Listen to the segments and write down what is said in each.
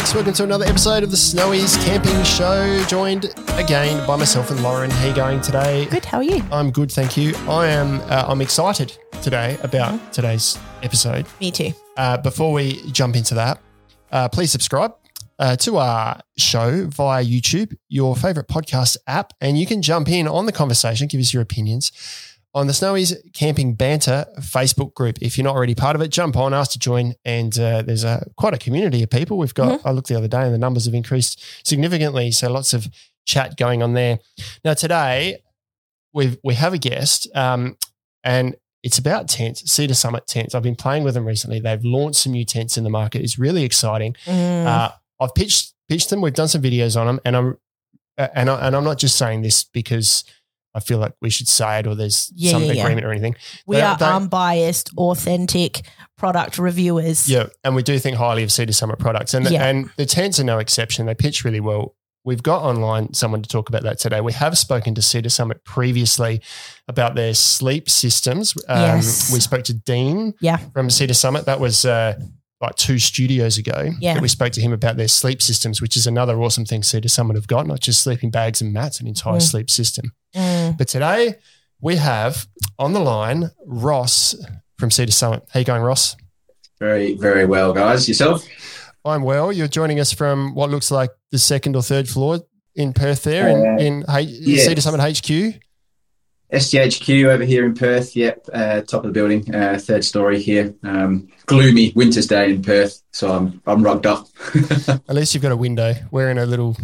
folks. Welcome to another episode of the Snowys Camping Show. Joined again by myself and Lauren. How you going today? Good. How are you? I'm good, thank you. I am. Uh, I'm excited today about Mm-hmm. today's episode. Me too. Uh, before we jump into that, uh, please subscribe uh, to our show via YouTube, your favorite podcast app, and you can jump in on the conversation, give us your opinions on the Snowys Camping Banter Facebook group. If you're not already part of it, jump on, ask to join, and uh, there's a quite a community of people. We've got. I looked the other day, and the numbers have increased significantly. So lots of chat going on there. Now today, we we have a guest, um, and it's about tents, Sea to Summit tents. I've been playing with them recently. They've launched some new tents in the market. It's really exciting. Mm. Uh, I've pitched pitched them. We've done some videos on them, and I'm uh, and I, and I'm not just saying this because I feel like we should say it or there's Yeah, some yeah, yeah. agreement or anything. we they- are they- unbiased, authentic product reviewers. Yeah, and we do think highly of Sea to Summit products, and Yeah. and the tents are no exception. They pitch really well. We've got online someone to talk about that today. We have spoken to Sea to Summit previously about their sleep systems. Um, Yes. We spoke to Dean Yeah. from Sea to Summit. That was uh, like two studios ago. Yeah. that we spoke to him about their sleep systems, which is another awesome thing Sea to Summit have got, not just sleeping bags and mats, an entire Mm. sleep system. Mm. But today we have on the line Ross from Sea to Summit. How you going, Ross? Very, very well, guys. Yourself? I'm well. You're joining us from what looks like the second or third floor in Perth there in, Uh, in H- yes. Sea to Summit HQ. SGHQ over here in Perth. Yep, uh, top of the building, uh, third story here. Um, gloomy winter's day in Perth, so I'm I'm rugged up. At least you've got a window. We're in a little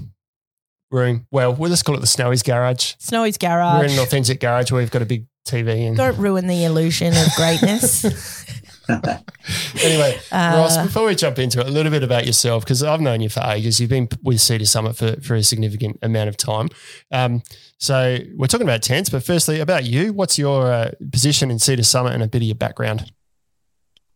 room. Well, we'll just call it the Snowy's garage. Snowy's garage. We're in an authentic garage where we've got a big TV. And Don't ruin the illusion of greatness. anyway, Uh, Ross, before we jump into it, a little bit about yourself because I've known you for ages. You've been with Sea to Summit for, for a significant amount of time. Um, so we're talking about tents, but firstly, about you. What's your uh, position in Sea to Summit and a bit of your background?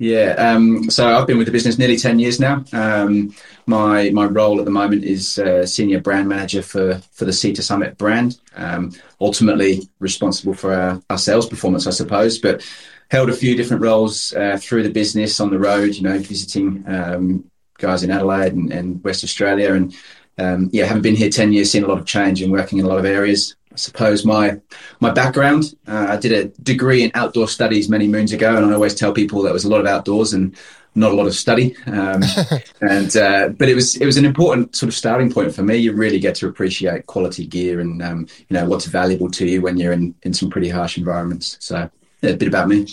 yeah. Um, so I've been with the business nearly ten years now. Um, my my role at the moment is uh, senior brand manager for for the Sea to Summit brand. Um, ultimately responsible for our, our sales performance, I suppose, but held a few different roles uh, through the business on the road. You know, visiting um, guys in Adelaide and, and West Australia, and um, yeah, having been here ten years, seen a lot of change and working in a lot of areas. I suppose my my background, uh, I did a degree in outdoor studies many moons ago, and I always tell people that was a lot of outdoors and not a lot of study. Um, and uh, but it was it was an important sort of starting point for me. You really get to appreciate quality gear and um, you know what's valuable to you when you're in in some pretty harsh environments. So a bit about me.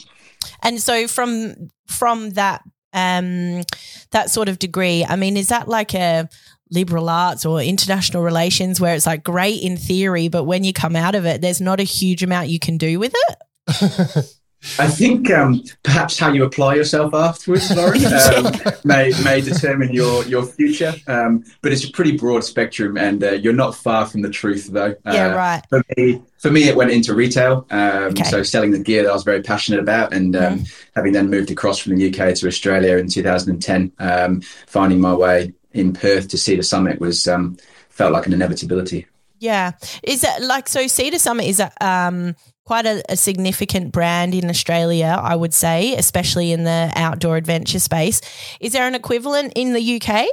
and so from from that um that sort of degree, I mean, is that like a liberal arts or international relations where it's like great in theory, but when you come out of it, there's not a huge amount you can do with it? I think um, perhaps how you apply yourself afterwards, Lauren, um, may may determine your your future. Um, but it's a pretty broad spectrum, and uh, you're not far from the truth, though. yeah, Uh, right. For me, for me, it went into retail. Um, Okay. So selling the gear that I was very passionate about, and um, having then moved across from the UK to Australia in 2010, um, finding my way in Perth to Sea to Summit was um, felt like an inevitability. Yeah. Is that like so Sea to Summit is a, um quite a, a significant brand in Australia, I would say, especially in the outdoor adventure space. Is there an equivalent in the UK?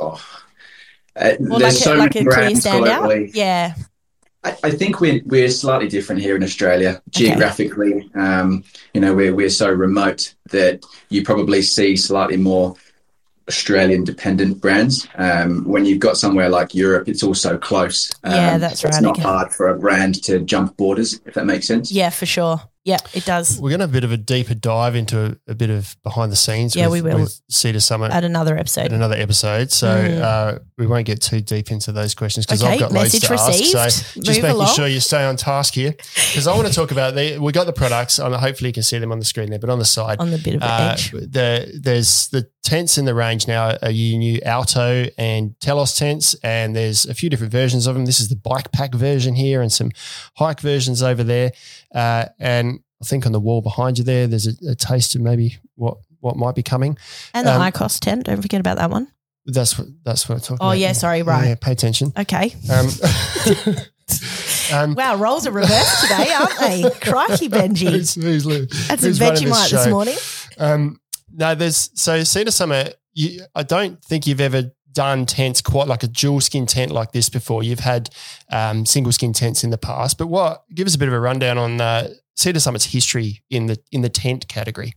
Oh. Uh, there's like so a, like many brands globally. Yeah. I, I think we're we're slightly different here in Australia geographically. Um, you know, we're we're so remote that you probably see slightly more Australian dependent brands. Um, when you've got somewhere like Europe, it's also close. Um, Yeah, that's It's right, not okay. hard for a brand to jump borders, if that makes sense. Yeah, for sure. Yeah, it does. We're going to have a bit of a deeper dive into a, a bit of behind the scenes Yeah, with, we will. Sea to Summit At another episode. At another episode. So Mm. uh, we won't get too deep into those questions because Okay, I've got loads to received. ask. So just making along. sure you stay on task here because I want to talk about the. We got the products. Um, hopefully you can see them on the screen there, but on the side, On the bit of an uh, edge. the there's the tents in the range now are your new Alto and Telos tents, and there's a few different versions of them. This is the bike pack version here, and some hike versions over there. Uh, and I think on the wall behind you there, there's a, a taste of maybe what what might be coming. And the um, cost tent. Don't forget about that one. That's what that's what I'm talking Oh, about. yeah, sorry, right. Yeah, pay attention. Okay. Um, um, Wow, roles are reversed today, aren't they? Crikey, Benji. who's, who's, That's a who's Vegemite this show? morning. Um, no, there's so Sea to Summit. You, I don't think you've ever done tents quite like a dual skin tent like this before. You've had um, single skin tents in the past, but what? Give us a bit of a rundown on uh, Sea to Summit's history in the in the tent category.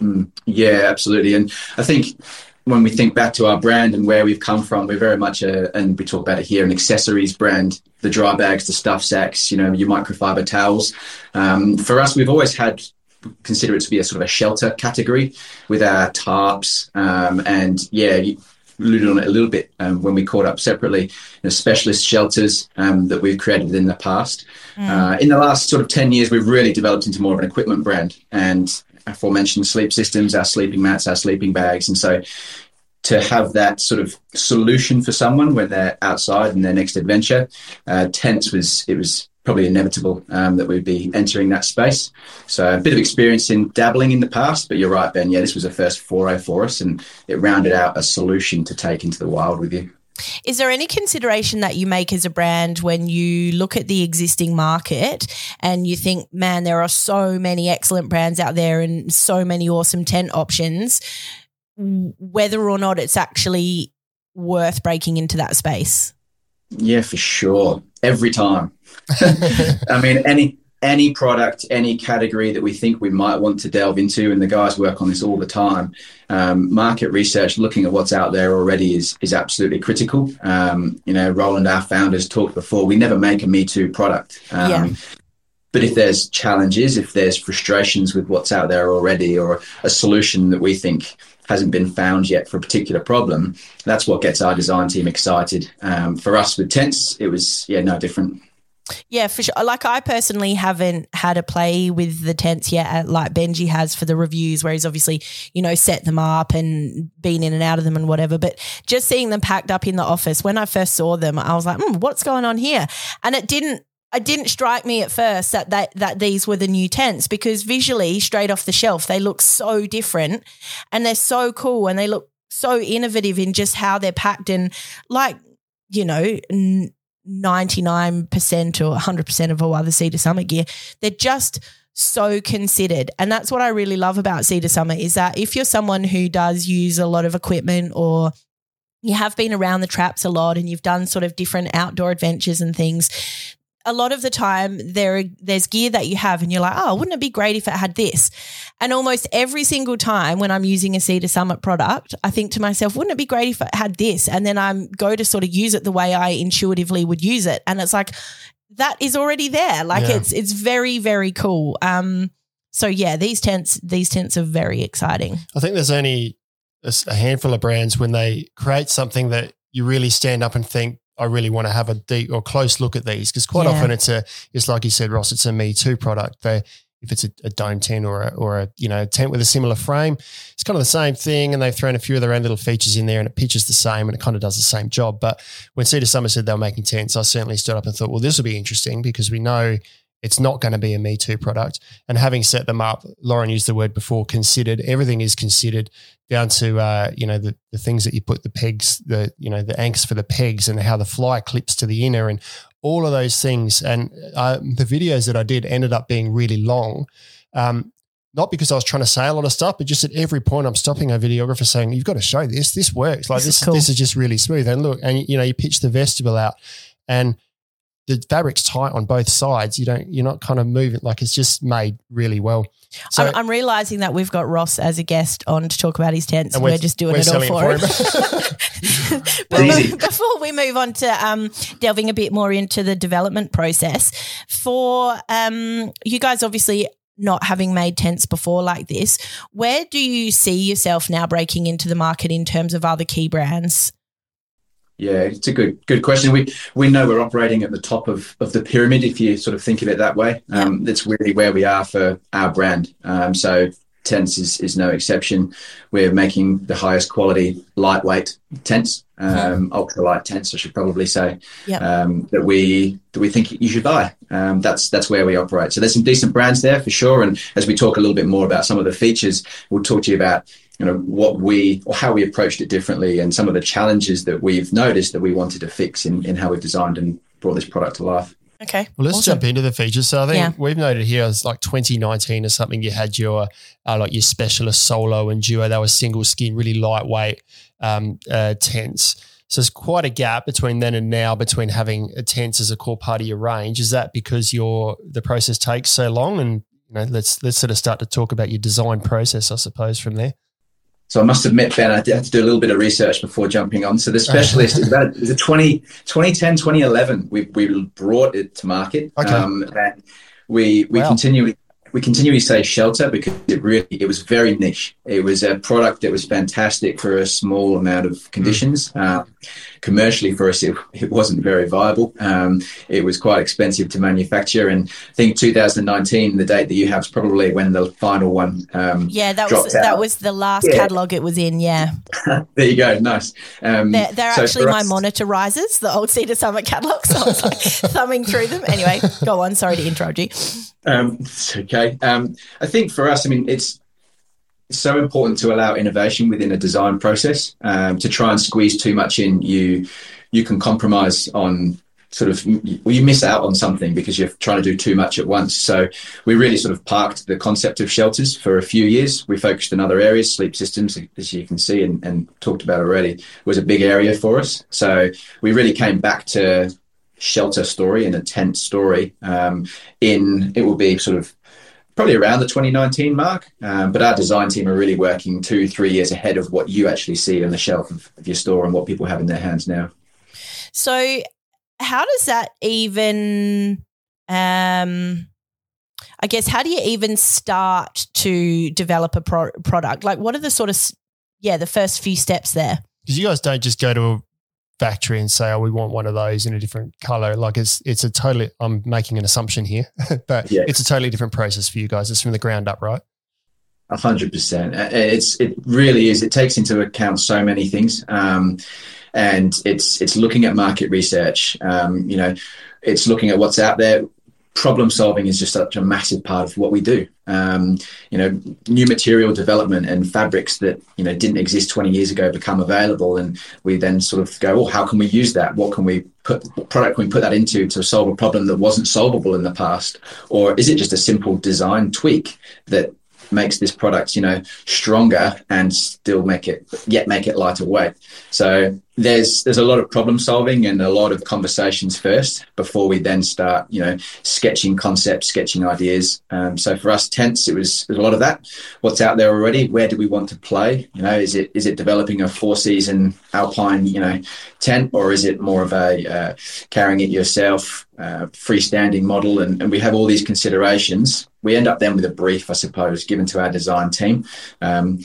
Mm, yeah, absolutely, and I think when we think back to our brand and where we've come from, we're very much a, and we talk about it here, an accessories brand. The dry bags, the stuff sacks, you know, your microfiber towels. Um, for us, we've always had consider it to be a sort of a shelter category with our tarps um, and yeah. Alluded on it a little bit um, when we caught up separately, you know, specialist shelters um, that we've created in the past. Mm. Uh, in the last sort of 10 years, we've really developed into more of an equipment brand. And aforementioned sleep systems, our sleeping mats, our sleeping bags. And so to have that sort of solution for someone when they're outside in their next adventure, uh, tents was, it was probably inevitable um, that we'd be entering that space. So a bit of experience in dabbling in the past, but you're right, Ben. Yeah, this was a first foray for us and it rounded out a solution to take into the wild with you. Is there any consideration that you make as a brand when you look at the existing market and you think, man, there are so many excellent brands out there and so many awesome tent options, whether or not it's actually worth breaking into that space? Yeah, for sure. Every time. I mean, any any product, any category that we think we might want to delve into, and the guys work on this all the time. Um, market research, looking at what's out there already, is is absolutely critical. Um, you know, Roland, our founders, talked before. We never make a Me Too product. Um, yeah. But if there's challenges, if there's frustrations with what's out there already, or a solution that we think hasn't been found yet for a particular problem, that's what gets our design team excited. Um, for us with tents, it was yeah no different. Yeah, for sure. Like I personally haven't had a play with the tents yet, uh, like Benji has for the reviews, where he's obviously, you know, set them up and been in and out of them and whatever. But just seeing them packed up in the office, when I first saw them, I was like, mm, what's going on here? And it didn't it didn't strike me at first that, that that these were the new tents because visually, straight off the shelf, they look so different and they're so cool and they look so innovative in just how they're packed and like you know 99% or 100% of all other Sea to Summit gear. They're just so considered. And that's what I really love about Sea to Summit is that if you're someone who does use a lot of equipment or you have been around the traps a lot and you've done sort of different outdoor adventures and things, a lot of the time there there's gear that you have and you're like, oh, wouldn't it be great if it had this? And almost every single time when I'm using a Sea to Summit product, I think to myself, wouldn't it be great if it had this? And then I'm go to sort of use it the way I intuitively would use it. And it's like that is already there. Like yeah. it's it's very, very cool. Um so yeah, these tents these tents are very exciting. I think there's only a handful of brands when they create something that you really stand up and think I really want to have a deep or close look at these because quite yeah. often it's a it's like you said, Ross, it's a Me Too product. They if it's a, a dome tent or a, or a you know tent with a similar frame, it's kind of the same thing, and they've thrown a few of their own little features in there, and it pitches the same, and it kind of does the same job. But when Sea to Summit said they were making tents, I certainly stood up and thought, well, this will be interesting because we know it's not going to be a Me Too product. And having set them up, Lauren used the word before, considered. Everything is considered down to uh, you know the, the things that you put the pegs, the you know the anchors for the pegs, and how the fly clips to the inner, and all of those things. And uh, the videos that I did ended up being really long. Um, not because I was trying to say a lot of stuff, but just at every point I'm stopping a videographer saying, "You've got to show this. This works. Like this, this, is, cool. this is just really smooth." And look, and you know, you pitch the vestibule out, and the fabric's tight on both sides. You don't, you're not kind of moving like it's just made really well. So, I'm, I'm, realizing that we've got Ross as a guest on to talk about his tents. And we're, we're just doing we're it all for him. but before we move on to um, delving a bit more into the development process, for um, you guys, obviously not having made tents before like this, where do you see yourself now breaking into the market in terms of other key brands? Yeah, it's a good good question. We we know we're operating at the top of, of the pyramid if you sort of think of it that way. Um, that's really where we are for our brand. Um, so tents is, is no exception. We're making the highest quality lightweight tents, um, ultralight tents, I should probably say, yep. um, that we that we think you should buy. Um, that's that's where we operate. So there's some decent brands there for sure. And as we talk a little bit more about some of the features, we'll talk to you about you know what we or how we approached it differently and some of the challenges that we've noticed that we wanted to fix in, in how we've designed and brought this product to life Okay. Well, let's Awesome. jump into the features. So I think Yeah. we've noted here it's like 2019 or something. You had your uh, like your specialist solo and duo. They were single skin, really lightweight um, uh, tents. So there's quite a gap between then and now between having a tents as a core part of your range. Is that because your the process takes so long? And you know, let's let's sort of start to talk about your design process, I suppose, from there. So I must admit, Ben, I had to do a little bit of research before jumping on. So the specialist is about is it 20, 2010, 2011. We we brought it to market. Okay. Um, and we we Wow. continually we continually say shelter because it really it was very niche. It was a product that was fantastic for a small amount of conditions. Um, commercially for us, it, it wasn't very viable. Um, it was quite expensive to manufacture, and I think 2019, the date that you have, is probably when the final one. Um, Yeah, that was dropped that was the last Yeah. catalog it was in. Yeah, There you go. Nice. Um, they're, they're so actually my us- monitor risers, the old Sea to Summit catalog. So I was like thumbing through them. Anyway, go on. Sorry to interrupt you. Um, it's okay. Um, I think for us, I mean, it's it's so important to allow innovation within a design process. Um, to try and squeeze too much in, you you can compromise on sort of well, you miss out on something because you're trying to do too much at once. So we really sort of parked the concept of shelters for a few years. We focused in other areas, sleep systems, as you can see and, and talked about already, was a big area for us. So we really came back to shelter story and a tent story um, in it will be sort of probably around the 2019 mark um, but our design team are really working two three years ahead of what you actually see on the shelf of, of your store and what people have in their hands now So, how does that even? Um, I guess how do you even start to develop a pro- product? Like, what are the sort of yeah the first few steps there? Because you guys don't just go to a factory and say, "Oh, we want one of those in a different color." Like it's it's a totally. I'm making an assumption here, but Yeah. it's a totally different process for you guys. It's from the ground up, right? A hundred percent. Uh, It's it really is. It takes into account so many things, um, and it's it's looking at market research. Um, you know, it's looking at what's out there. Problem solving is just such a massive part of what we do. Um, you know, new material development and fabrics that you know didn't exist 20 years ago become available, and we then sort of go, "Oh, how can we use that? What can we put? What product can we put that into to solve a problem that wasn't solvable in the past? Or is it just a simple design tweak that makes this product, you know, stronger and still make it yet make it lighter weight. So there's there's a lot of problem solving and a lot of conversations first before we then start, you know, sketching concepts, sketching ideas. Um, so for us, tents, it was, it was a lot of that. What's out there already? Where do we want to play? You know, is it is it developing a four season alpine, you know, tent, or is it more of a uh, carrying it yourself, uh, freestanding model? And, and we have all these considerations. We end up then with a brief, I suppose, given to our design team. Um,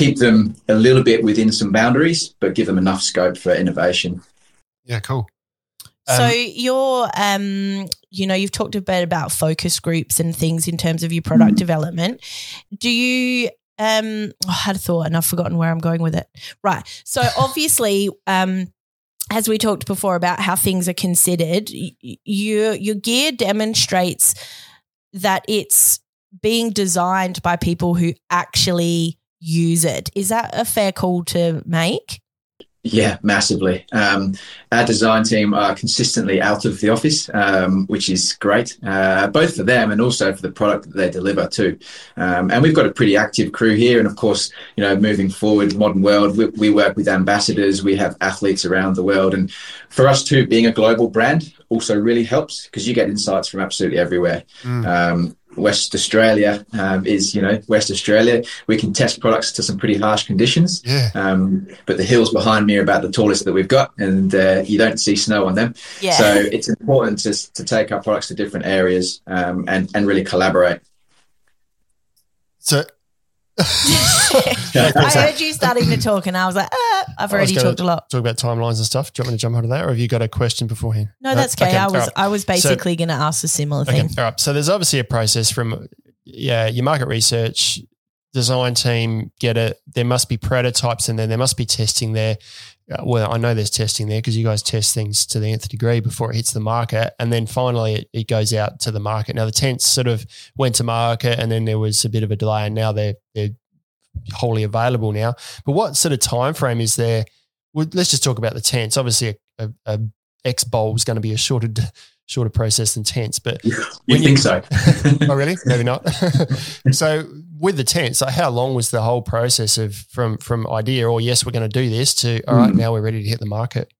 keep them a little bit within some boundaries, but give them enough scope for innovation. Yeah, cool. so Um, you're, um, you know, you've talked a bit about focus groups and things in terms of your product development. Do you? Um, oh, I had a thought and I've forgotten where I'm going with it. Right. So obviously, um, as we talked before about how things are considered, y- y- your your gear demonstrates that it's being designed by people who actually use it. Is that a fair call to make? Yeah, massively. Um, our design team are consistently out of the office, um, which is great, uh, both for them and also for the product that they deliver too. Um, and we've got a pretty active crew here. And of course, you know, moving forward, modern world, we, we work with ambassadors, we have athletes around the world. And for us too, being a global brand also really helps because you get insights from absolutely everywhere. Mm. West Australia um, is, you know, West Australia. We can test products to some pretty harsh conditions. Yeah. Um, but the hills behind me are about the tallest that we've got, and uh, you don't see snow on them. Yeah. So it's important to, to take our products to different areas um, and, and really collaborate. So I heard you starting to talk, and I was like, ah, I've already talked a lot. talk about timelines and stuff. Do you want me to jump onto that, or have you got a question beforehand? No, that's okay. I was right. I was basically going to ask a similar Okay, thing. all right. So there's obviously a process from yeah, your market research, design team get it. There must be prototypes and then there must be testing there. Uh, well, I know there's testing there because you guys test things to the nth degree before it hits the market, and then finally it, it goes out to the market. Now the tents sort of went to market, and then there was a bit of a delay, and now they're they're wholly available now. But what sort of time frame is there? Well, let's just talk about the tents. Obviously, a, a, a X bowl is going to be a shorter shorter process than tents. But You think so? oh, really? Maybe not. so with the tents, like how long was the whole process of from from idea or yes, we're going to do this to all right, Mm. now we're ready to hit the market?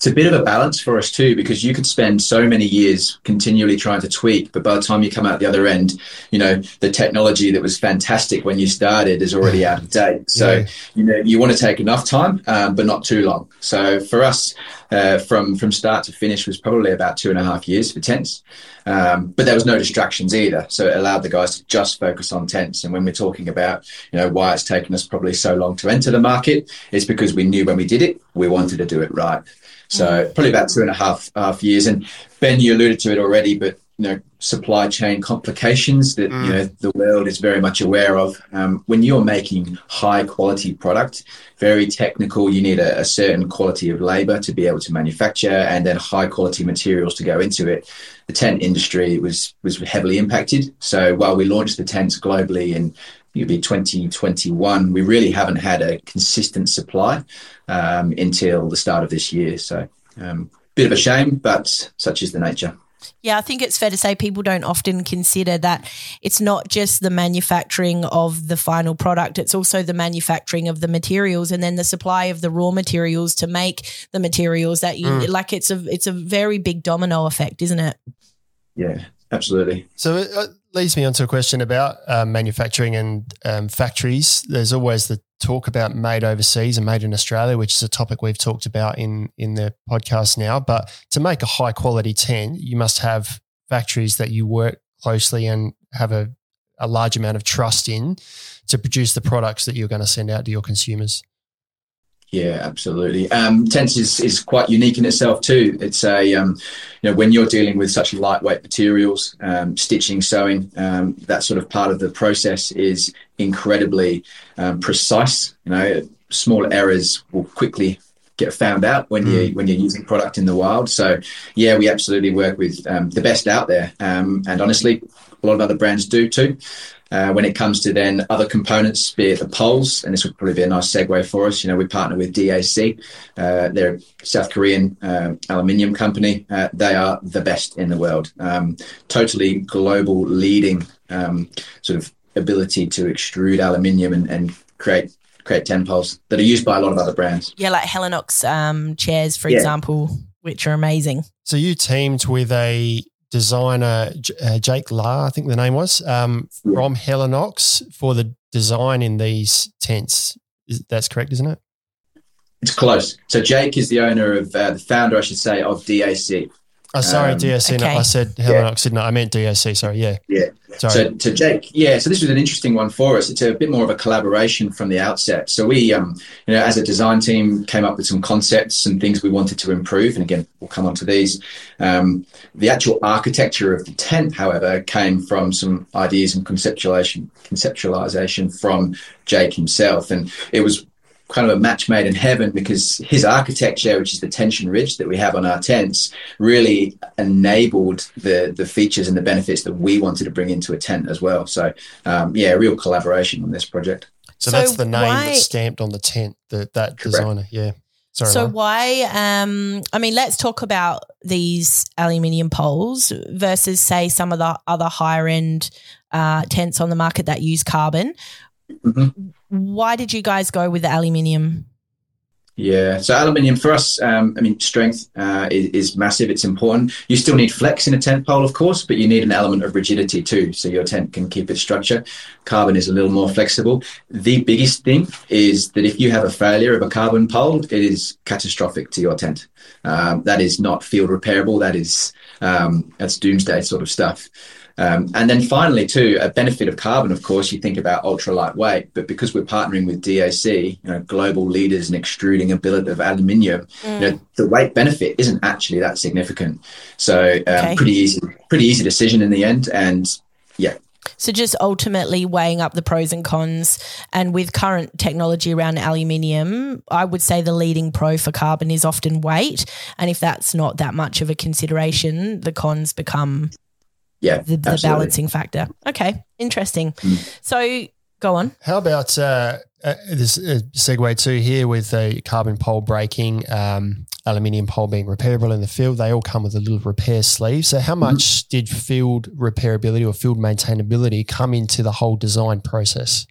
It's a bit of a balance for us too because you could spend so many years continually trying to tweak but by the time you come out the other end you know the technology that was fantastic when you started is already out of date. So Yeah. you know you want to take enough time um, but not too long. So for us uh, from from start to finish was probably about two and a half years for tents. Um, but there was no distractions either. So it allowed the guys to just focus on tents. And when we're talking about you know why it's taken us probably so long to enter the market it's because we knew when we did it we wanted to do it right so probably about two and a half half years. And Ben, you alluded to it already, but you know, supply chain complications that Mm. you know the world is very much aware of. Um, when you're making high quality product, very technical, you need a, a certain quality of labor to be able to manufacture, and then high quality materials to go into it. The tent industry was was heavily impacted. So while we launched the tents globally in it'll be 2021, we really haven't had a consistent supply um, until the start of this year. So, um, bit of a shame, but such is the nature. Yeah, I think it's fair to say people don't often consider that it's not just the manufacturing of the final product, it's also the manufacturing of the materials and then the supply of the raw materials to make the materials that you Mm. like it's a it's a very big domino effect, isn't it? Yeah, absolutely. So uh, leads me on to a question about um, manufacturing and um, factories. There's always the talk about made overseas and made in Australia, which is a topic we've talked about in in the podcast now. But to make a high quality tent, you must have factories that you work closely and have a, a large amount of trust in to produce the products that you're going to send out to your consumers. Yeah, absolutely. Um, tents is, is quite unique in itself too. It's a, um, you know, when you're dealing with such lightweight materials, um, stitching, sewing, um, that sort of part of the process is incredibly um, precise. You know, small errors will quickly get found out when you when you're using product in the wild. So, yeah, we absolutely work with um, the best out there, um, and honestly, a lot of other brands do too. Uh, when it comes to then other components, be it the poles, and this would probably be a nice segue for us. You know, we partner with DAC. Uh, they're a South Korean uh, aluminium company. Uh, they are the best in the world. Um, totally global leading um, sort of ability to extrude aluminium and, and create create tent poles that are used by a lot of other brands. Yeah, like Helinox um, chairs, for Yeah. example, which are amazing. So you teamed with a designer, J- uh, Jake Lah, I think the name was, um, from Helinox for the design in these tents. Is, that's correct, isn't it? It's close. So Jake is the owner of uh, the founder, I should say, of DAC. Oh, sorry, Um, DAC. No. I said Helinox, didn't I? I meant DAC. Sorry. Yeah. Yeah. Sorry. So to Jake, yeah. So this was an interesting one for us. It's a bit more of a collaboration from the outset. So we, um, you know, as a design team, came up with some concepts and things we wanted to improve. And again, we'll come on to these. Um, the actual architecture of the tent, however, came from some ideas and conceptualization, conceptualization from Jake himself, and it was kind of a match made in heaven because his architecture, which is the tension ridge that we have on our tents, really enabled the the features and the benefits that we wanted to bring into a tent as well. So, um, yeah, real collaboration on this project. so, So that's the name why- that's stamped on the tent. The, that designer. Yeah. Sorry. so Lauren. why? Um, I mean, let's talk about these aluminium poles versus, say, some of the other higher end uh, tents on the market that use carbon. Mhm. Why did you guys go with the aluminium? Yeah, so aluminium for us, um, I mean, strength uh, is, is massive. It's important. You still need flex in a tent pole, of course, but you need an element of rigidity too, so your tent can keep its structure. Carbon is a little more flexible. The biggest thing is that if you have a failure of a carbon pole, it is catastrophic to your tent. Um, that is not field repairable. That is um, that's doomsday sort of stuff. Um, and then finally, too, a benefit of carbon, of course, you think about ultra lightweight, but because we're partnering with DAC, you know, global leaders in extruding a billet of aluminium, you know, the weight benefit isn't actually that significant. So, um, Okay. pretty easy, pretty easy decision in the end. And yeah, So just ultimately weighing up the pros and cons. And with current technology around aluminium, I would say the leading pro for carbon is often weight. And if that's not that much of a consideration, the cons become yeah, the, the balancing factor. Okay, interesting. Mm. So Go on. How about uh, uh, this uh, segue to here with the carbon pole breaking, um, aluminium pole being repairable in the field? They all come with a little repair sleeve. So, how much mm-hmm. did field repairability or field maintainability come into the whole design process?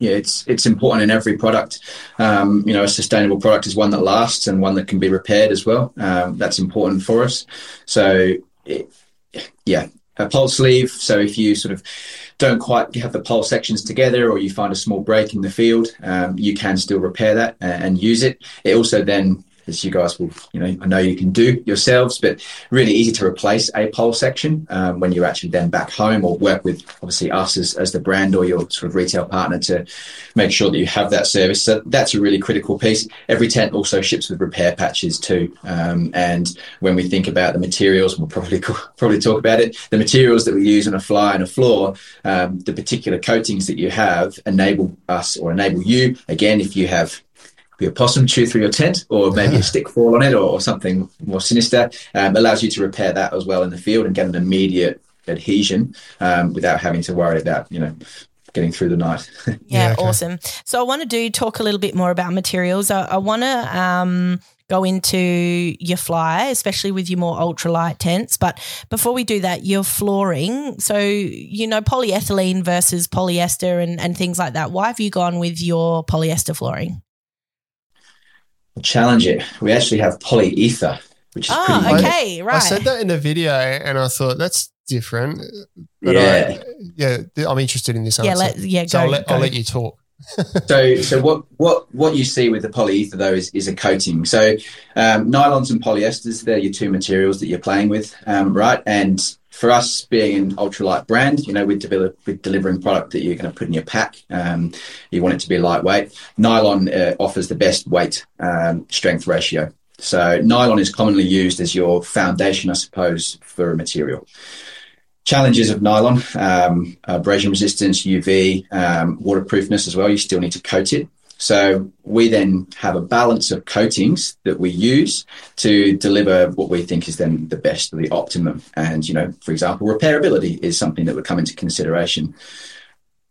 yeah, it's it's important in every product. Um, you know, a sustainable product is one that lasts and one that can be repaired as well. Um, that's important for us. So, it, yeah, a pole sleeve. So if you sort of don't quite have the pole sections together, or you find a small break in the field, um, you can still repair that and, and use it. It also then as you guys will, you know, I know you can do yourselves, but really easy to replace a pole section um, when you're actually then back home or work with obviously us as, as the brand or your sort of retail partner to make sure that you have that service. So that's a really critical piece. Every tent also ships with repair patches too. Um, and when we think about the materials, we'll probably probably talk about it. The materials that we use on a fly and a floor, um, the particular coatings that you have enable us or enable you. Again, if you have be a possum chew through your tent or maybe a stick fall on it or, or something more sinister um, allows you to repair that as well in the field and get an immediate adhesion um, without having to worry about you know getting through the night yeah, yeah okay. awesome so i want to do talk a little bit more about materials i, I want to um, go into your fly, especially with your more ultralight tents. But before we do that, your flooring. So, you know, polyethylene versus polyester and, and things like that. Why have you gone with your polyester flooring? Challenge it. We actually have polyether, which is oh, pretty okay, right. I said that in the video and I thought that's different. But yeah. I, yeah, I'm interested in this answer. Yeah, let, yeah, so go, I'll, let, go. I'll let you talk. so, so what, what, what you see with the polyether though is, is a coating. So, um, nylons and polyesters, they're your two materials that you're playing with, um, right? And for us being an ultralight brand, you know, we're, de- we're delivering product that you're going to put in your pack. Um, you want it to be lightweight. Nylon uh, offers the best weight um, strength ratio. So nylon is commonly used as your foundation, I suppose, for a material. Challenges of nylon, um, abrasion resistance, UV, um, waterproofness as well. You still need to coat it. So we then have a balance of coatings that we use to deliver what we think is then the best, the optimum. And, you know, for example, repairability is something that would come into consideration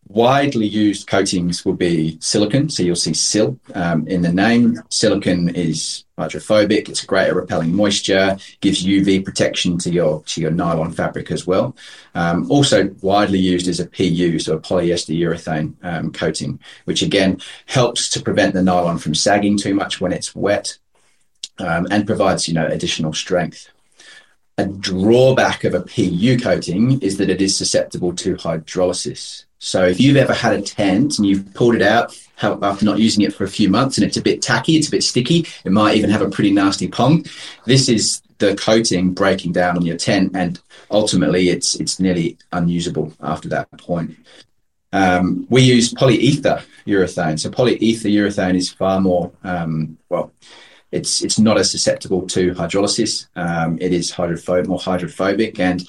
widely used coatings will be silicon. So you'll see silk um, in the name. Silicon is hydrophobic. It's great at repelling moisture, gives UV protection to your to your nylon fabric as well. Um, also widely used is a PU, so a polyester urethane um, coating, which again helps to prevent the nylon from sagging too much when it's wet, um, and provides you know additional strength. A drawback of a PU coating is that it is susceptible to hydrolysis. So if you've ever had a tent and you've pulled it out after not using it for a few months and it's a bit tacky, it's a bit sticky, it might even have a pretty nasty pong. This is the coating breaking down on your tent, and ultimately it's it's nearly unusable after that point. Um, we use polyether urethane. So polyether urethane is far more um, well. It's it's not as susceptible to hydrolysis. Um, it is hydrophobic, more hydrophobic, and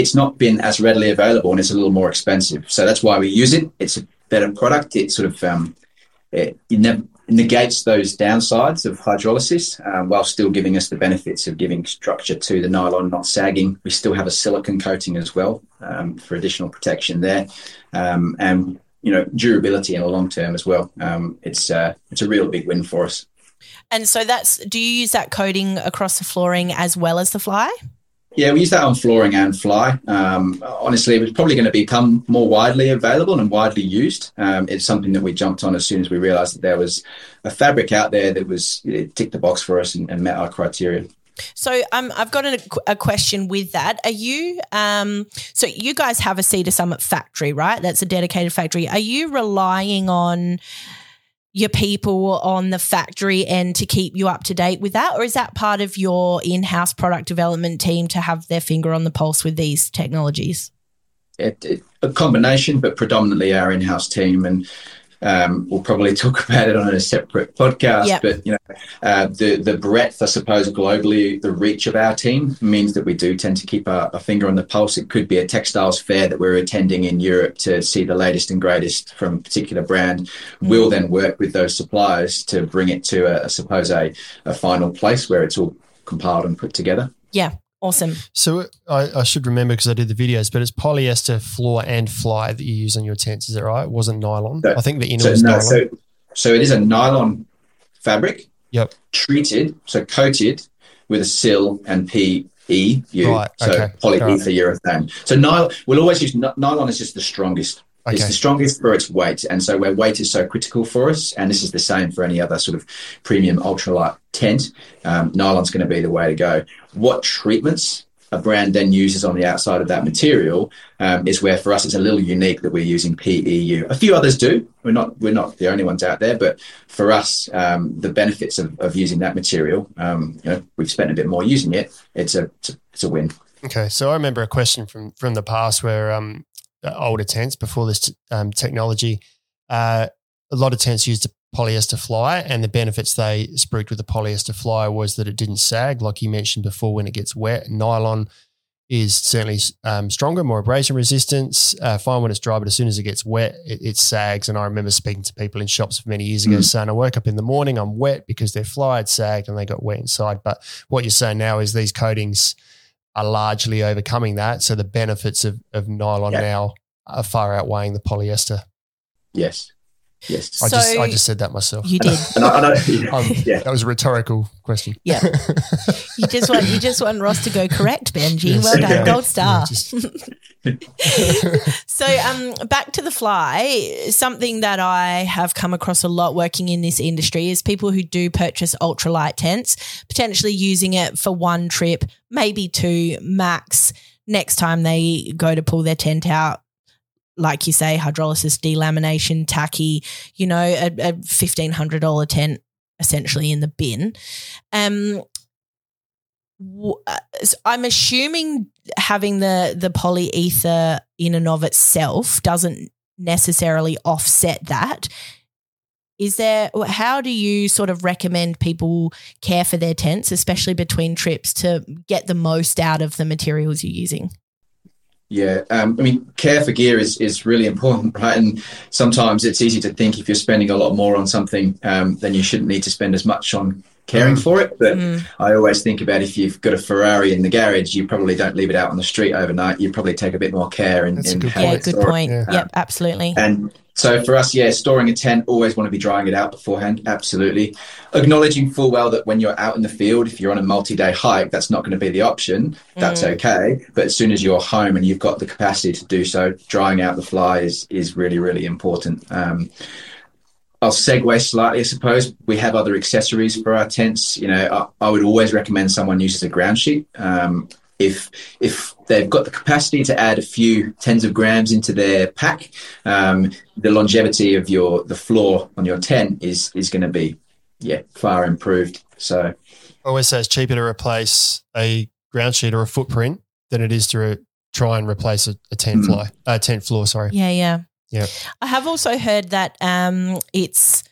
it's not been as readily available and it's a little more expensive. So that's why we use it. It's a better product. It sort of um, it, ne- negates those downsides of hydrolysis um, while still giving us the benefits of giving structure to the nylon, not sagging. We still have a silicon coating as well um, for additional protection there, um, and you know durability in the long term as well. Um, it's uh, it's a real big win for us. And so that's do you use that coating across the flooring as well as the fly? Yeah, we use that on flooring and fly. Um, honestly, it was probably going to become more widely available and widely used. Um, it's something that we jumped on as soon as we realised that there was a fabric out there that was ticked the box for us and, and met our criteria. So um, I've got a, a, question with that. Are you um, so you guys have a Sea to Summit factory, right? That's a dedicated factory. Are you relying on your people on the factory end to keep you up to date with that? Or is that part of your in house product development team to have their finger on the pulse with these technologies? It, it, a combination, but predominantly our in house team. And um, we'll probably talk about it on a separate podcast, yep. but you know, uh, the the breadth, I suppose, globally, the reach of our team means that we do tend to keep a, a, finger on the pulse. It could be a textiles fair that we're attending in Europe to see the latest and greatest from a particular brand. Mm-hmm. We'll then work with those suppliers to bring it to, a, I suppose, a, a final place where it's all compiled and put together. Yeah, Awesome. So I, I should remember because I did the videos, but it's polyester floor and fly that you use on your tents. Is that right? It wasn't nylon. So- I think the inner So, was no, nylon. so, so it is a nylon fabric. Yep. Treated, so coated with a sill and PE. Right, So okay. polyetherurethane. So nylon, we'll always use ny- nylon is just the strongest. It's the strongest for its weight, and so where weight is so critical for us, and this is the same for any other sort of premium ultralight tent, um, nylon's going to be the way to go. What treatments a brand then uses on the outside of that material um, is where for us it's a little unique that we're using PEU. A few others do. We're not we're not the only ones out there, but for us, um, the benefits of, of using that material, um, you know, we've spent a bit more using it. It's a it's a, it's a win. Okay, so I remember a question from from the past where um, older tents before this um, technology, uh, a lot of tents used a polyester fly, and the benefits they spruiked with the polyester fly was that it didn't sag, like you mentioned before. When it gets wet, nylon is certainly um, stronger, more abrasion resistance. Uh, fine when it's dry, but as soon as it gets wet, it, it sags. And I remember speaking to people in shops many years ago Mm. saying, "I woke up in the morning, I'm wet because their fly had sagged and they got wet inside." But what you're saying now is these coatings are largely overcoming that. So the benefits of, of nylon Yeah. now are far outweighing the polyester. Yes, yes. I just I just said that myself. You did. And I, I know, Um, yeah. That was a rhetorical question. Yeah. You just want you just want Ross to go correct, Benji. Yes. well done, Yeah. gold star. Yeah, just- so um back to the fly something that i have come across a lot working in this industry is people who do purchase ultralight tents potentially using it for one trip maybe two max next time they go to pull their tent out like you say hydrolysis delamination tacky you know a, a $1500 tent essentially in the bin um uh, I'm assuming having the the polyether in and of itself doesn't necessarily offset that. Is there how do you sort of recommend people care for their tents, especially between trips, to get the most out of the materials you're using? Yeah, um, I mean, care for gear is is really important, right? And sometimes it's easy to think if you're spending a lot more on something, um, then you shouldn't need to spend as much on caring Mm. for it. But Mm, I always think about if you've got a Ferrari in the garage, you probably don't leave it out on the street overnight. You probably take a bit more care in, That's a in good how yeah, you good point. Yeah. Yep, absolutely. And so for us, yeah, storing a tent, always want to be drying it out beforehand. Absolutely. Acknowledging full well that when you're out in the field, if you're on a multi day hike, that's not going to be the option. That's Mm. okay. But as soon as you're home and you've got the capacity to do so, drying out the fly is, is really, really important. Um, I'll segue slightly, I suppose. We have other accessories for our tents. You know, I, I would always recommend someone uses a ground sheet. Um, if if they've got the capacity to add a few tens of grams into their pack, um, the longevity of your the floor on your tent is is going to be yeah far improved. So I always say it's cheaper to replace a ground sheet or a footprint than it is to re- try and replace a, a tent Mm. fly, a tent floor. Sorry. Yeah, yeah. Yeah. I have also heard that um, it's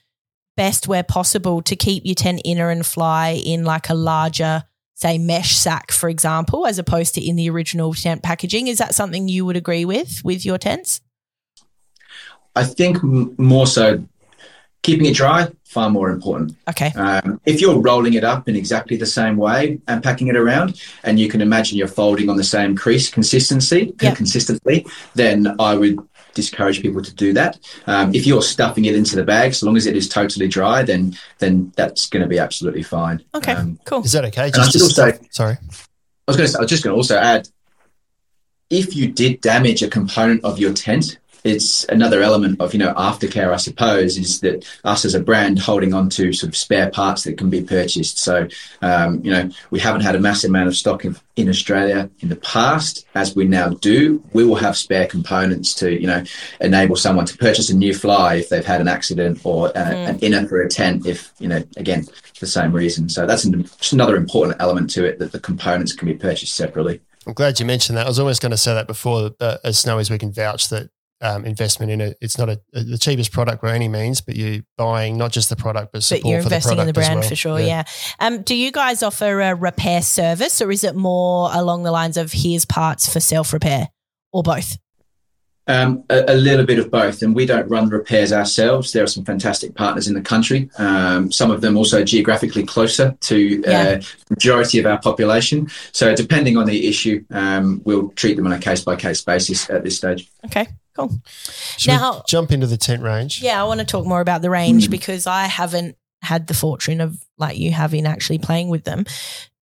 best where possible to keep your tent inner and fly in like a larger, say, mesh sack, for example, as opposed to in the original tent packaging. Is that something you would agree with with your tents? I think m- more so keeping it dry far more important. Okay. Um, if you're rolling it up in exactly the same way and packing it around, and you can imagine you're folding on the same crease consistency Yeah. consistently, then I would discourage people to do that. Um, if you're stuffing it into the bag, so long as it is totally dry, then then that's going to be absolutely fine. Okay. Um, cool. Is that okay? I just also- stuff- sorry. I was going to. Say I was just going to also add, if you did damage a component of your tent, it's another element of you know aftercare, I suppose, is that us as a brand holding on to sort of spare parts that can be purchased. So um, you know we haven't had a massive amount of stock in, in Australia in the past, as we now do. We will have spare components to you know enable someone to purchase a new fly if they've had an accident or uh, an inner for a tent if you know again for the same reason. So that's an, just another important element to it that the components can be purchased separately. I'm glad you mentioned that. I was almost going to say that before. Uh, as Snowys, we can vouch that um, investment in it. It's not a, a, the cheapest product by any means, but you're buying not just the product, but support But you're for the investing in the brand well. for sure, yeah. Um, do you guys offer a repair service or is it more along the lines of here's parts for self repair or both? Um, a, a, little bit of both, and we don't run repairs ourselves. There are some fantastic partners in the country. Um, some of them also geographically closer to uh, yeah. majority of our population. So depending on the issue, um, we'll treat them on a case by case basis at this stage. Okay. Cool. Should now, jump into the tent range. Yeah, I want to talk more about the range because I haven't had the fortune of like you having actually playing with them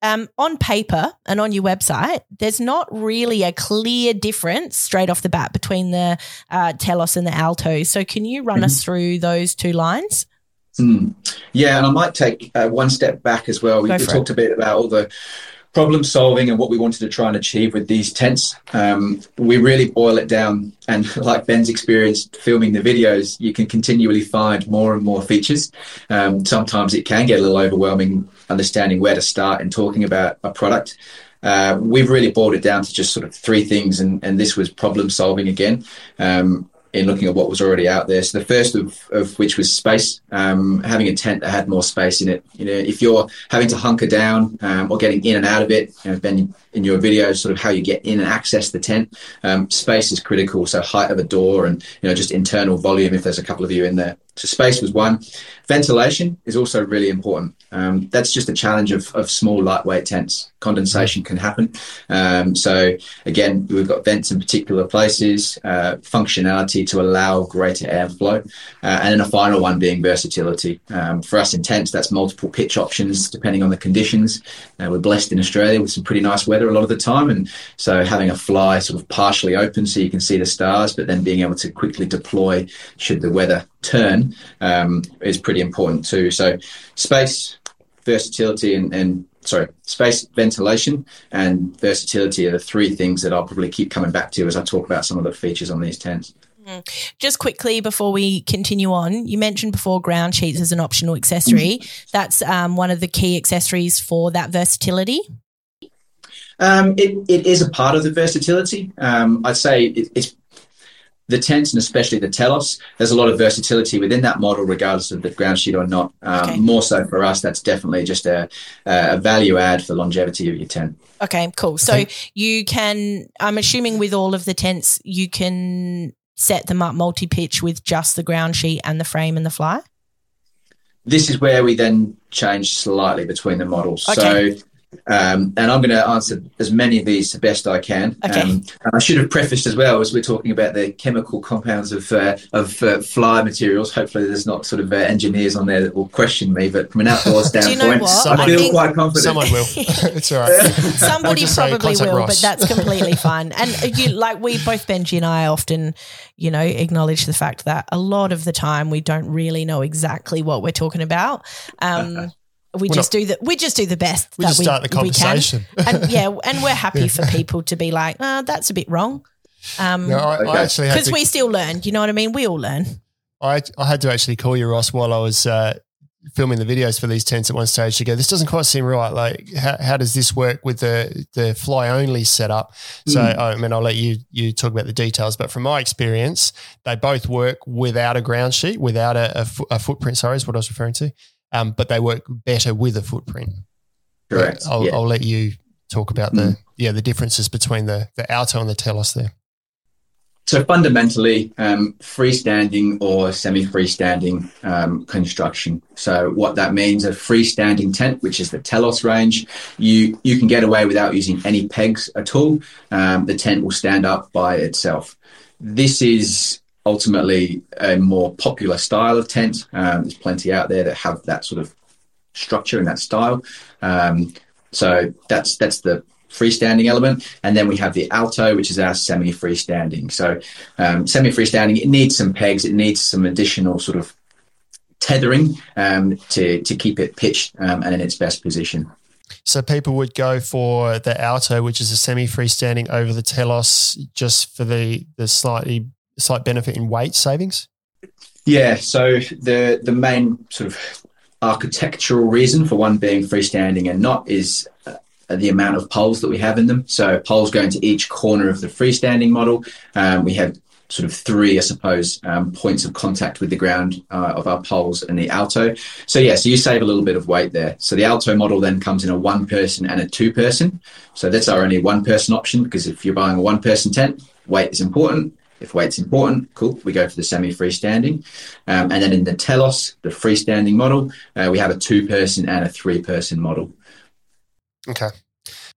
um, on paper and on your website, there's not really a clear difference straight off the bat between the uh, Telos and the Alto. So, can you run mm-hmm. us through those two lines? Mm. Yeah, and I might take uh, one step back as well. We, we talked it. a bit about all the problem solving and what we wanted to try and achieve with these tents. Um, we really boil it down, and like Ben's experience filming the videos, you can continually find more and more features. Um, sometimes it can get a little overwhelming understanding where to start in talking about a product. Uh, we've really boiled it down to just sort of three things, and, and this was problem solving again. Um, in looking at what was already out there. So the first of, of which was space, um, having a tent that had more space in it. You know, if you're having to hunker down um, or getting in and out of it, you know, Ben, in your video, sort of how you get in and access the tent, um, space is critical. So height of a door and you know just internal volume if there's a couple of you in there. So space was one. Ventilation is also really important. Um, that's just a challenge of, of small lightweight tents. Condensation can happen. Um, so again, we've got vents in particular places, uh, functionality to allow greater airflow, uh, and then a final one being versatility. Um, for us in tents, that's multiple pitch options depending on the conditions. Uh, we're blessed in Australia with some pretty nice weather a lot of the time, and so having a fly sort of partially open so you can see the stars, but then being able to quickly deploy should the weather turn um, is pretty important too. So space, versatility, and, and sorry, space, ventilation, and versatility are the three things that I'll probably keep coming back to as I talk about some of the features on these tents. Mm. Just quickly before we continue on, you mentioned before ground sheets as an optional accessory. Mm. That's um, one of the key accessories for that versatility. Um, it, it is a part of the versatility. Um, I'd say it, it's the tents and especially the telos, there's a lot of versatility within that model, regardless of the ground sheet or not. Um, okay. More so for us, that's definitely just a, a value add for longevity of your tent. Okay, cool. So you can, I'm assuming with all of the tents, you can set them up multi pitch with just the ground sheet and the frame and the fly? This is where we then change slightly between the models. Okay. So um, and I'm going to answer as many of these the best I can. Okay. Um, and I should have prefaced as well as we're talking about the chemical compounds of uh, of uh, fly materials. Hopefully, there's not sort of uh, engineers on there that will question me. But from an outdoor standpoint, I feel quite confident. Someone will. it's all right. Somebody we'll probably will, Ross. but that's completely fine. And you, like we both, Benji and I, often, you know, acknowledge the fact that a lot of the time we don't really know exactly what we're talking about. Um, we we're just not, do the we just do the best. We just we, start the conversation, and yeah, and we're happy for people to be like, oh, "That's a bit wrong." Um, no, I, okay. I actually because we still learn. You know what I mean? We all learn. I I had to actually call you Ross while I was uh, filming the videos for these tents at one stage to go. This doesn't quite seem right. Like, how, how does this work with the the fly only setup? So, mm. I mean, I'll let you you talk about the details. But from my experience, they both work without a ground sheet, without a, a, a footprint. Sorry, is what I was referring to um, but they work better with a footprint. Correct. I'll, yeah. I'll, let you talk about the mm. yeah the differences between the the Alto and the Telos there. So fundamentally, um, freestanding or semi-freestanding um, construction. So what that means, a freestanding tent, which is the Telos range, you you can get away without using any pegs at all. Um, the tent will stand up by itself. This is ultimately a more popular style of tent. Um, there's plenty out there that have that sort of structure and that style. Um, so that's that's the freestanding element, and then we have the alto, which is our semi-freestanding. So um, semi-freestanding, it needs some pegs, it needs some additional sort of tethering um, to to keep it pitched um, and in its best position. So people would go for the alto, which is a semi-freestanding, over the telos, just for the the slightly slight benefit in weight savings? Yeah, so the the main sort of architectural reason for one being freestanding and not is uh, the amount of poles that we have in them. So poles go into each corner of the freestanding model. Um, we have sort of three, I suppose, um, points of contact with the ground uh, of our poles and the alto. So yeah, so you save a little bit of weight there. So the alto model then comes in a one person and a two person. So that's our only one person option because if you're buying a one person tent, weight is important If weight's important, cool, we go for the semi freestanding. Um, and then in the Telos, the freestanding model, uh, we have a two person and a three person model. Okay.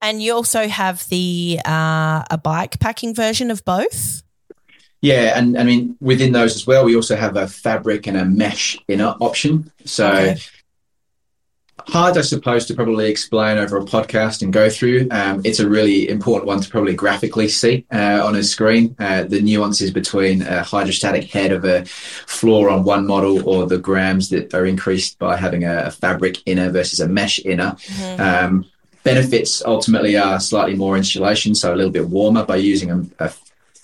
And you also have the uh, a bike packing version of both. Yeah, and I mean within those as well, we also have a fabric and a mesh inner option. So okay hard, I suppose, to probably explain over a podcast and go through. Um, it's a really important one to probably graphically see uh, on a screen. Uh, the nuances between a hydrostatic head of a floor on one model or the grams that are increased by having a, a fabric inner versus a mesh inner. Mm-hmm. Um, benefits ultimately are slightly more insulation, so a little bit warmer by using a, a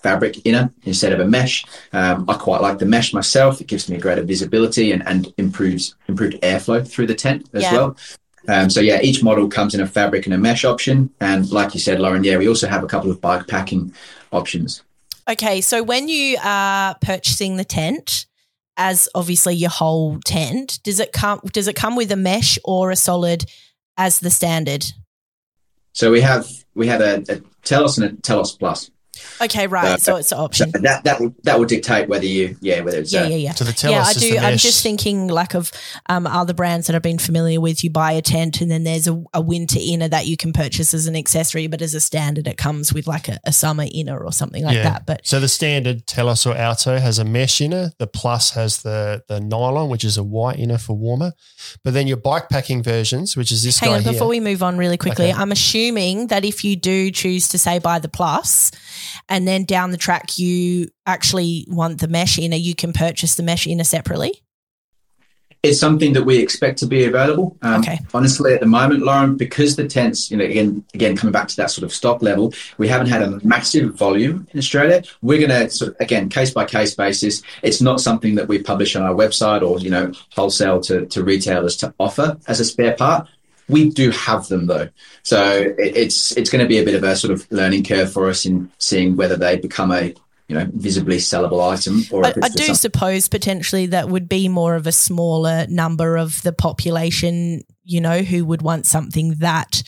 fabric inner instead of a mesh. Um, I quite like the mesh myself. It gives me greater visibility and, and improves improved airflow through the tent as yeah. well. Um, so yeah, each model comes in a fabric and a mesh option. And like you said, Lauren, yeah, we also have a couple of bike packing options. Okay, so when you are purchasing the tent, as obviously your whole tent, does it come does it come with a mesh or a solid as the standard? So we have we have a, a Telos and a Telos Plus. Okay, right. Uh, so it's an option. So that that will, that will dictate whether you yeah whether it's yeah uh, yeah yeah. To the yeah, I do. I'm just thinking like of um, other brands that I've been familiar with. You buy a tent and then there's a, a, winter inner that you can purchase as an accessory, but as a standard, it comes with like a, a summer inner or something like yeah. that. But so the standard Telos or Alto has a mesh inner. The Plus has the the nylon, which is a white inner for warmer. But then your bike packing versions, which is this Hang on, here. before we move on really quickly, okay. I'm assuming that if you do choose to say buy the Plus and then down the track you actually want the mesh inner, you can purchase the mesh inner separately? It's something that we expect to be available. Um, okay. Honestly, at the moment, Lauren, because the tents, you know, again, again, coming back to that sort of stock level, we haven't had a massive volume in Australia. We're going to sort of, again, case by case basis. It's not something that we publish on our website or, you know, wholesale to, to retailers to offer as a spare part. We do have them though, so it's it's going to be a bit of a sort of learning curve for us in seeing whether they become a you know visibly sellable item. Or I, I do some- suppose potentially that would be more of a smaller number of the population, you know, who would want something that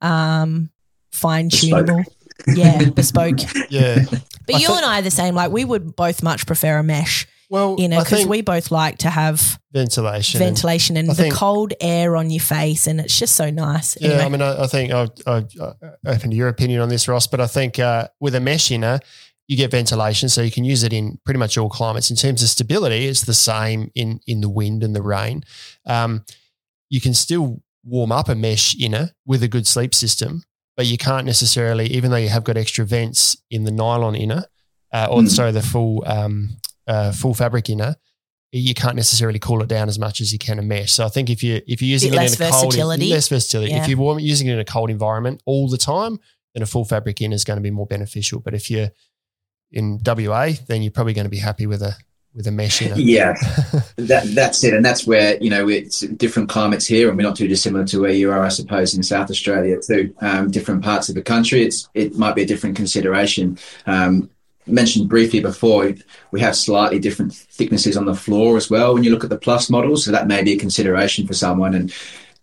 um, fine tunable. Yeah, bespoke. Yeah. But I you and I are the same. Like we would both much prefer a mesh well, you know, because we both like to have ventilation, ventilation, and, and the cold air on your face, and it's just so nice. Yeah, anyway. I mean, I, I think I, I, I open to your opinion on this, Ross, but I think uh, with a mesh inner, you get ventilation, so you can use it in pretty much all climates. In terms of stability, it's the same in in the wind and the rain. Um, you can still warm up a mesh inner with a good sleep system, but you can't necessarily, even though you have got extra vents in the nylon inner, uh, or mm. sorry, the full um, uh, full fabric inner, you can't necessarily cool it down as much as you can a mesh. So I think if you if you're using it in a cold less versatility. Yeah. If you're using it in a cold environment all the time, then a full fabric inner is going to be more beneficial. But if you're in WA, then you're probably going to be happy with a with a mesh inner. Yeah, that that's it, and that's where you know it's different climates here, and we're not too dissimilar to where you are, I suppose, in South Australia too. Um, different parts of the country, it's it might be a different consideration. Um, mentioned briefly before, we have slightly different thicknesses on the floor as well when you look at the plus models. So that may be a consideration for someone. And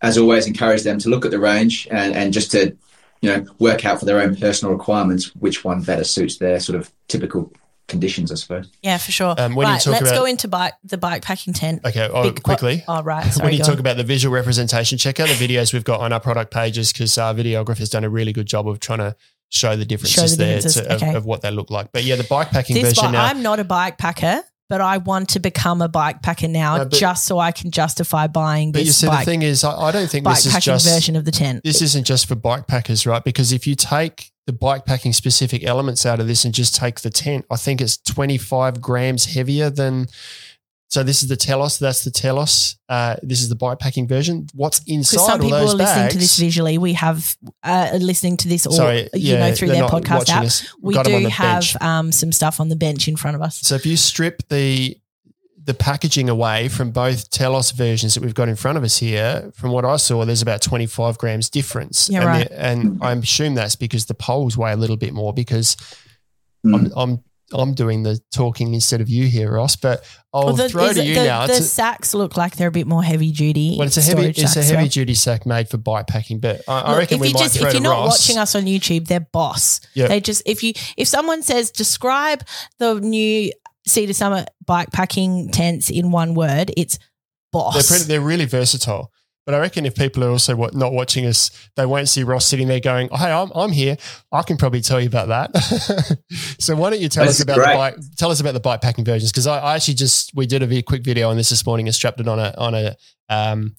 as always, encourage them to look at the range and, and just to, you know, work out for their own personal requirements which one better suits their sort of typical conditions, I suppose. Yeah, for sure. Um, when right, you talk let's about, go into bike, the bike packing tent. Okay, oh, Big, quickly. Oh, oh, right. Sorry, when you talk on. about the visual representation, check out the videos we've got on our product pages because our videographer's done a really good job of trying to show the differences, show the there differences. To, okay. of, of, what they look like. But yeah, the bike packing this version. now, I'm not a bike packer, but I want to become a bike packer now, no, but, just so I can justify buying. But you see, bike, the thing is, I, I don't think this is just version of the tent. This isn't just for bike packers, right? Because if you take the bike packing specific elements out of this and just take the tent, I think it's 25 grams heavier than so this is the Telos. That's the Telos. Uh, this is the bike packing version. What's inside? Some people are listening bags, to this visually. We have uh, listening to this all sorry, you yeah, know through their podcast app. We do have um, some stuff on the bench in front of us. So if you strip the the packaging away from both Telos versions that we've got in front of us here, from what I saw, there's about 25 grams difference. Yeah, and right. and I assume that's because the poles weigh a little bit more because mm. I'm, I'm I'm doing the talking instead of you here, Ross. But I'll Well, the, throw to you the, now. the to- sacks look like they're a bit more heavy duty. well, it's a heavy, it's a heavy right? duty sack made for bike packing. But I, I reckon if we you might just, throw if you're not Ross. watching us on YouTube, they're boss. Yeah. They just if you if someone says describe the new Sea to Summit bike packing tents in one word, it's boss. They're pretty, they're really versatile. But I reckon if people are also what, not watching us, they won't see Ross sitting there going, oh, "Hey, I'm, I'm here. I can probably tell you about that." so why don't you tell That's us about great. the bike? Tell us about the bike packing versions because I, I actually just we did a very quick video on this this morning and strapped it on a on a um,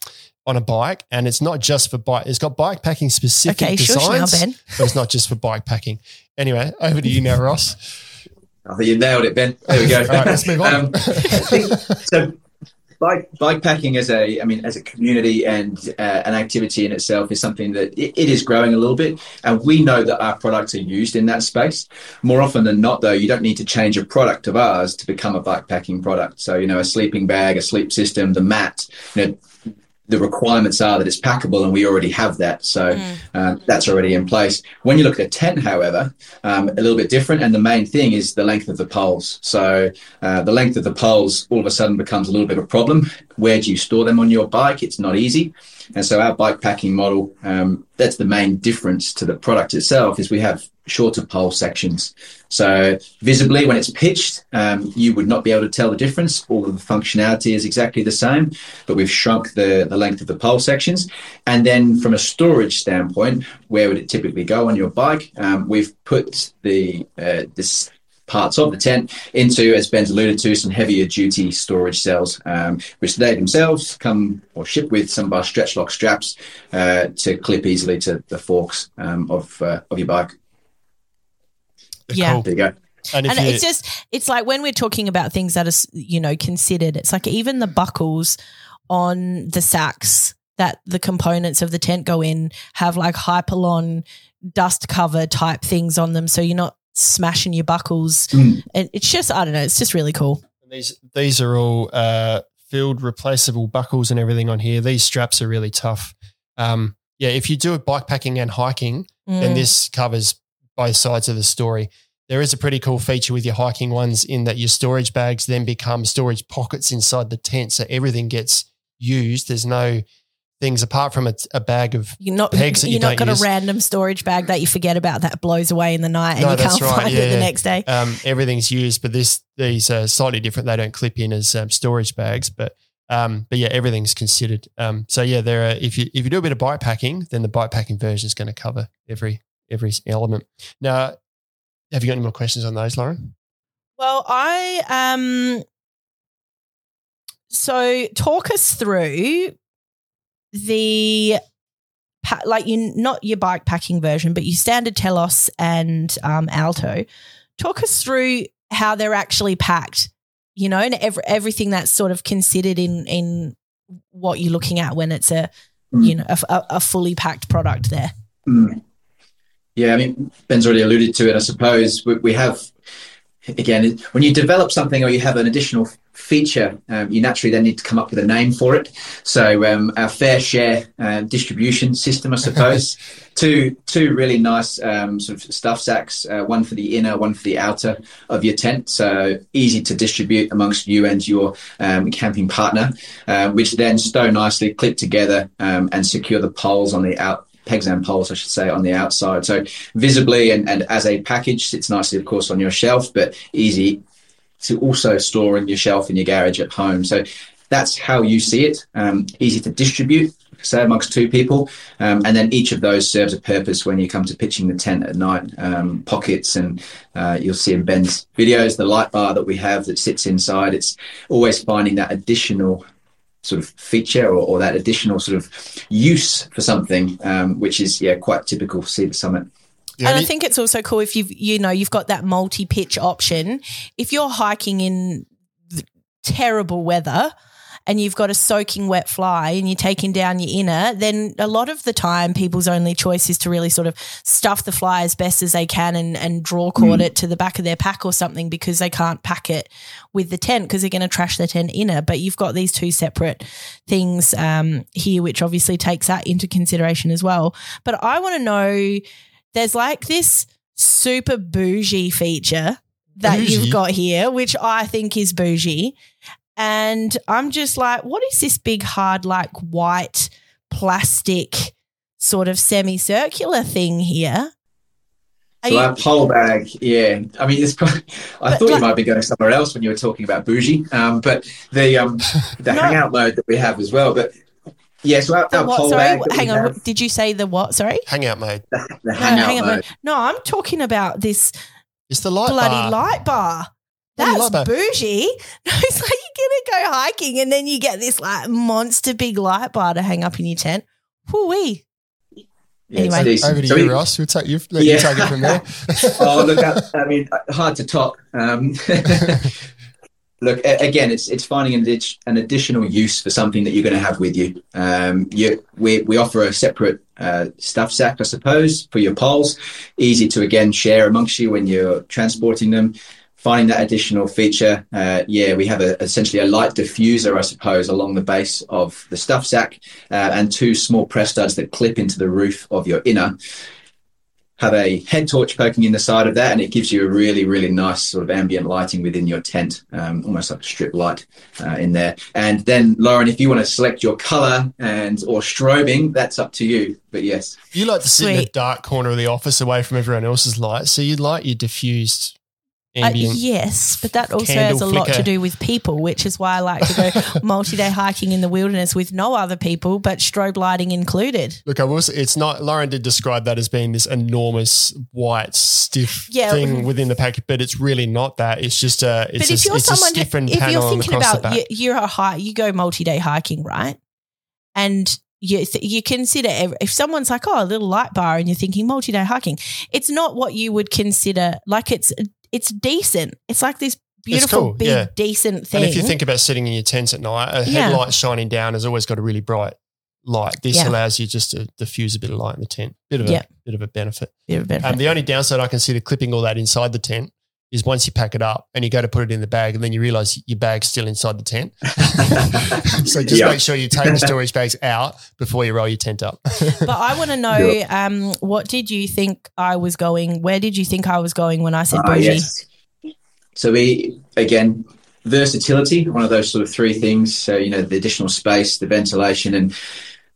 on a bike, and it's not just for bike. It's got bike packing specific okay, shush now, designs, Ben. but it's not just for bike packing. Anyway, over to you now, Ross. I think you nailed it, Ben. There we go. All right, let's move on. Um, think- so bike. Bike packing as a I mean as a community and uh, an activity in itself is something that it, it is growing a little bit. And we know that our products are used in that space. More often than not though you don't need to change a product of ours to become a bike packing product. So you know a sleeping bag a sleep system the mat you know the requirements are that it's packable and we already have that. So uh, that's already in place. When you look at a tent however um, a little bit different and the main thing is the length of the poles. So uh, the length of the poles all of a sudden becomes a little bit of a problem. Where do you store them on your bike? It's not easy. And so our bike packing model um, that's the main difference to the product itself is we have shorter pole sections. So visibly when it's pitched um, you would not be able to tell the difference. All of the functionality is exactly the same but we've shrunk the, the length of the pole sections. And then from a storage standpoint where would it typically go on your bike? Um, we've put the uh, this parts of the tent into, as Ben's alluded to, some heavier duty storage cells, um, which they themselves come or ship with some of our stretch lock straps uh, to clip easily to the forks um, of uh, of your bike. Yeah. Cool. There you go. And and it's just it's like when we're talking about things that are you know considered it's like even the buckles on the sacks that the components of the tent go in have like hypalon dust cover type things on them so you're not smashing your buckles Mm. and it's just i don't know it's just really cool These these are all uh, field replaceable buckles and everything on here. These straps are really tough. Um, yeah, if you do a bike packing and hiking, then Mm. this covers both sides of the story. There is a pretty cool feature with your hiking ones in that your storage bags then become storage pockets inside the tent, so everything gets used. There's no things apart from a, a bag of you're not pegs that you you're not don't got use. a random storage bag that you forget about that blows away in the night and you can't right. find Yeah, it the yeah. next day um, everything's used, but this these are slightly different. They don't clip in as um, storage bags, but um, but yeah, everything's considered. Um, so yeah, there are if you if you do a bit of bike packing, then the bike packing version is going to cover every every element. Now, have you got any more questions on those, Lauren? Well, I um so talk us through the like you not your bike packing version, but your standard Telos and um, Alto. Talk us through how they're actually packed, you know, and ev- everything that's sort of considered in in what you're looking at when it's a you know a, a- a fully packed product there. Mm. Yeah, I mean, Ben's already alluded to it. I suppose we, we have, again, when you develop something or you have an additional feature, um, you naturally then need to come up with a name for it. So um, our fair share uh, distribution system, I suppose, two two really nice um, sort of stuff sacks, uh, one for the inner, one for the outer of your tent. So easy to distribute amongst you and your um, camping partner, uh, which then stow nicely, clip together, um, and secure the poles on the out pegs and poles, I should say, on the outside. So visibly and, and as a package, sits nicely, of course, on your shelf, but easy to also store in your shelf in your garage at home. So that's how you see it. Um, easy to distribute, say amongst two people, um, and then each of those serves a purpose when you come to pitching the tent at night. Um, pockets, and uh, you'll see in Ben's videos the light bar that we have that sits inside. It's always finding that additional sort of feature or, or that additional sort of use for something, um, which is yeah quite typical for Sea to Summit. The and I think it's also cool if you've you know you've got that multi pitch option. If you're hiking in th- terrible weather and you've got a soaking wet fly and you're taking down your inner, then a lot of the time people's only choice is to really sort of stuff the fly as best as they can and, and draw cord it to the back of their pack or something because they can't pack it with the tent because they're going to trash the tent inner. But you've got these two separate things um, here, which obviously takes that into consideration as well. But I want to know there's like this super bougie feature that Bougie. you've got here, which I think is bougie. And I'm just like, what is this big, hard, like white plastic sort of semicircular thing here? Are So you- our pole bag, yeah. I mean, it's probably, I But thought you might be going somewhere else when you were talking about bougie, um, but the um, the No. hangout mode that we have as well. But yeah, so our, our what? pole Sorry, bag. hang on. have, Did you say the what? Sorry. Hangout mode. the, the No, hangout hang on. mode. No, I'm talking about this It's the light bloody bar. light bar. Bloody That's bougie. No, it's like you're gonna go hiking and then you get this like monster big light bar to hang up in your tent. Whoo-wee. Yeah, Anyway. decent. Over to So you, we- Ross. We'll take you. Let you take it from there. oh, look, I, I mean, hard to top. Um, look, a- again, it's it's finding an, addi- an additional use for something that you're going to have with you. Um, you we, we offer a separate uh, stuff sack, I suppose, for your poles. Easy to again share amongst you when you're transporting them. Finding that additional feature, uh, yeah, we have a, essentially a light diffuser, I suppose, along the base of the stuff sack, uh, and two small press studs that clip into the roof of your inner have a head torch poking in the side of that, and it gives you a really, really nice sort of ambient lighting within your tent, um, almost like a strip light uh, in there. And then, Lauren, if you want to select your color and or strobing, that's up to you. But yes, You like to sit in a dark corner of the office away from everyone else's light, so you'd like your diffused Uh, yes, but that also has a lot to do with people, which is why I like to go multi-day hiking in the wilderness with no other people, but strobe lighting included. Look, I was. It's not. Lauren did describe that as being this enormous white stiff Yeah. thing within the packet, but it's really not that. It's just a. It's but a, if you're it's someone, if you're thinking about you, you're a hike, you go multi-day hiking, right? And you th- you consider ev- if someone's like, oh, a little light bar, and you're thinking multi-day hiking, it's not what you would consider like it's it's decent. It's like this beautiful, cool, big, yeah. decent thing. And if you think about sitting in your tent at night, a Yeah. headlight shining down has always got a really bright light. This Yeah. allows you just to diffuse a bit of light in the tent. Bit of a bit of a benefit. Bit of a benefit. Um, the only downside I can see to clipping all that inside the tent is once you pack it up and you go to put it in the bag, and then you realize your bag's still inside the tent. so just Yeah. make sure you take the storage bags out before you roll your tent up. but I want to know, um, what did you think I was going? Where did you think I was going when I said Ah, bougie? yes. So we again versatility, one of those sort of three things. So you know the additional space, the ventilation, and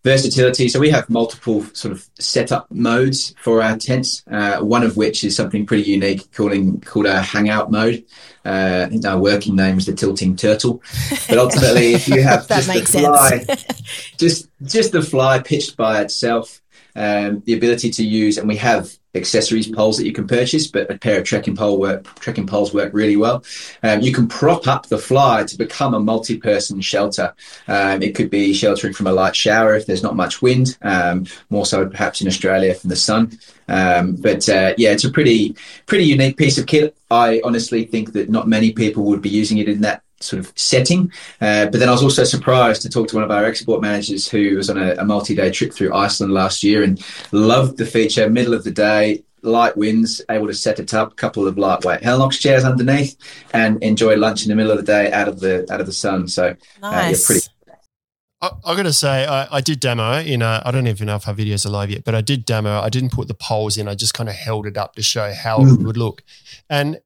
versatility. So we have multiple sort of setup modes for our tents. Uh, one of which is something pretty unique, calling called our hangout mode. Uh, our working name is the tilting turtle. But ultimately, if you have just the fly, just just the fly pitched by itself, um, the ability to use, and we have accessories poles that you can purchase, but a pair of trekking pole work trekking poles work really well. Um, you can prop up the fly to become a multi-person shelter. Um, it could be sheltering from a light shower if there's not much wind, um, more so perhaps in Australia from the sun. Um, but uh, yeah, it's a pretty pretty unique piece of kit. I honestly think that not many people would be using it in that sort of setting. Uh, but then I was also surprised to talk to one of our export managers who was on a, a multi-day trip through Iceland last year and loved the feature. Middle of the day, light winds, able to set it up, a couple of lightweight Helinox chairs underneath, and enjoy lunch in the middle of the day out of the out of the sun. So yeah, nice. pretty- I, I got to say, I, I did demo in a, I don't even know if our videos are live yet, but I did demo. I didn't put the poles in. I just kind of held it up to show how it Mm. would look. And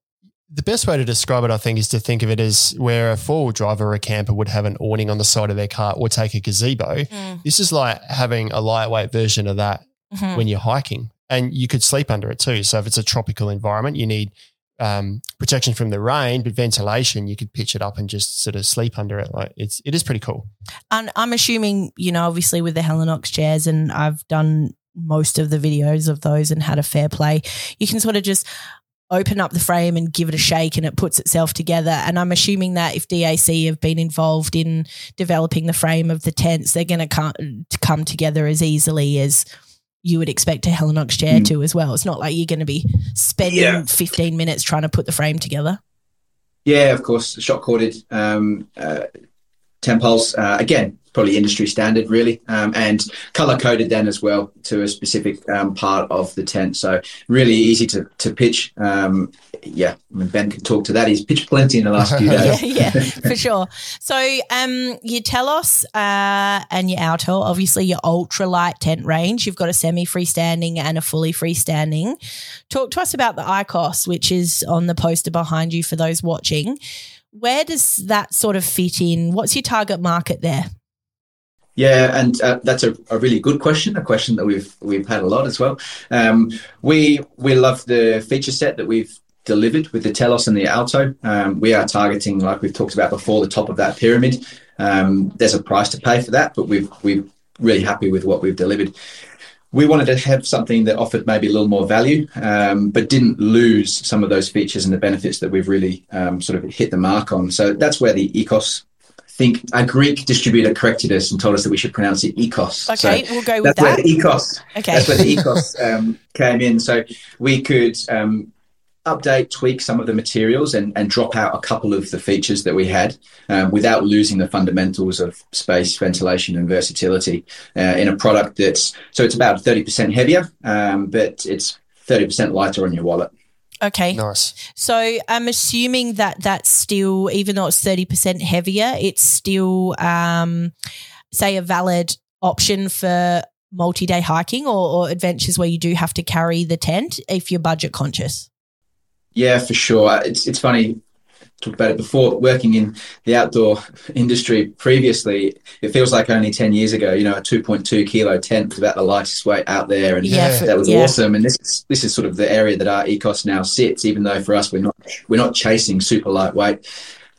the best way to describe it, I think, is to think of it as where a four wheel driver or a camper would have an awning on the side of their car or take a gazebo. Mm, This is like having a lightweight version of that mhm. when you're hiking, and you could sleep under it too. So if it's a tropical environment, you need um, protection from the rain, but ventilation. You could pitch it up and just sort of sleep under it. Like it's it is pretty cool. And I'm assuming, you know, obviously with the Helinox chairs, and I've done most of the videos of those and had a fair play, you can sort of just open up the frame and give it a shake and it puts itself together. And I'm assuming that if DAC have been involved in developing the frame of the tents, they're going to come, together as easily as you would expect a Helinox chair Mm. to as well. It's not like you're going to be spending Yeah. 15 minutes trying to put the frame together. Yeah, of course, shock corded um, uh, temp poles. Uh, again, probably industry standard, really, um, and color coded then as well to a specific um, part of the tent. So really easy to to pitch. Um, yeah, I mean, Ben can talk to that. He's pitched plenty in the last few days. yeah, yeah, for sure. So, um, your Telos uh, and your Alto, obviously your ultra light tent range. You've got a semi freestanding and a fully freestanding. Talk to us about the Ikos, which is on the poster behind you for those watching. Where does that sort of fit in? What's your target market there? Yeah, and uh, that's a, a, really good question. A question that we've we've had a lot as well. Um, we we love the feature set that we've delivered with the Telos and the Alto. Um, we are targeting, like we've talked about before, the top of that pyramid. Um, there's a price to pay for that, but we've we're really happy with what we've delivered. We wanted to have something that offered maybe a little more value, um, but didn't lose some of those features and the benefits that we've really um, sort of hit the mark on. So that's where the Ikos think a Greek distributor corrected us and told us that we should pronounce it Ikos. Okay, so we'll go with that's that. Where the Ikos, okay. That's where the Ikos um, came in. So we could um, update, tweak some of the materials and, and drop out a couple of the features that we had um, without losing the fundamentals of space, ventilation, and versatility uh, in a product that's so it's about 30% heavier, um, but it's 30% lighter on your wallet. Okay. Nice. So I'm assuming that that's still, even though it's 30% heavier, it's still, um, say, a valid option for multi day hiking or, or adventures where you do have to carry the tent if you're budget conscious. Yeah, for sure. It's it's funny. Talked about it before. Working in the outdoor industry previously, it feels like only ten years ago. You know, a two point two kilo tent was about the lightest weight out there, and yeah, that was yeah. awesome. And this is this is sort of the area that our Ikos now sits. Even though for us, we're not we're not chasing super lightweight.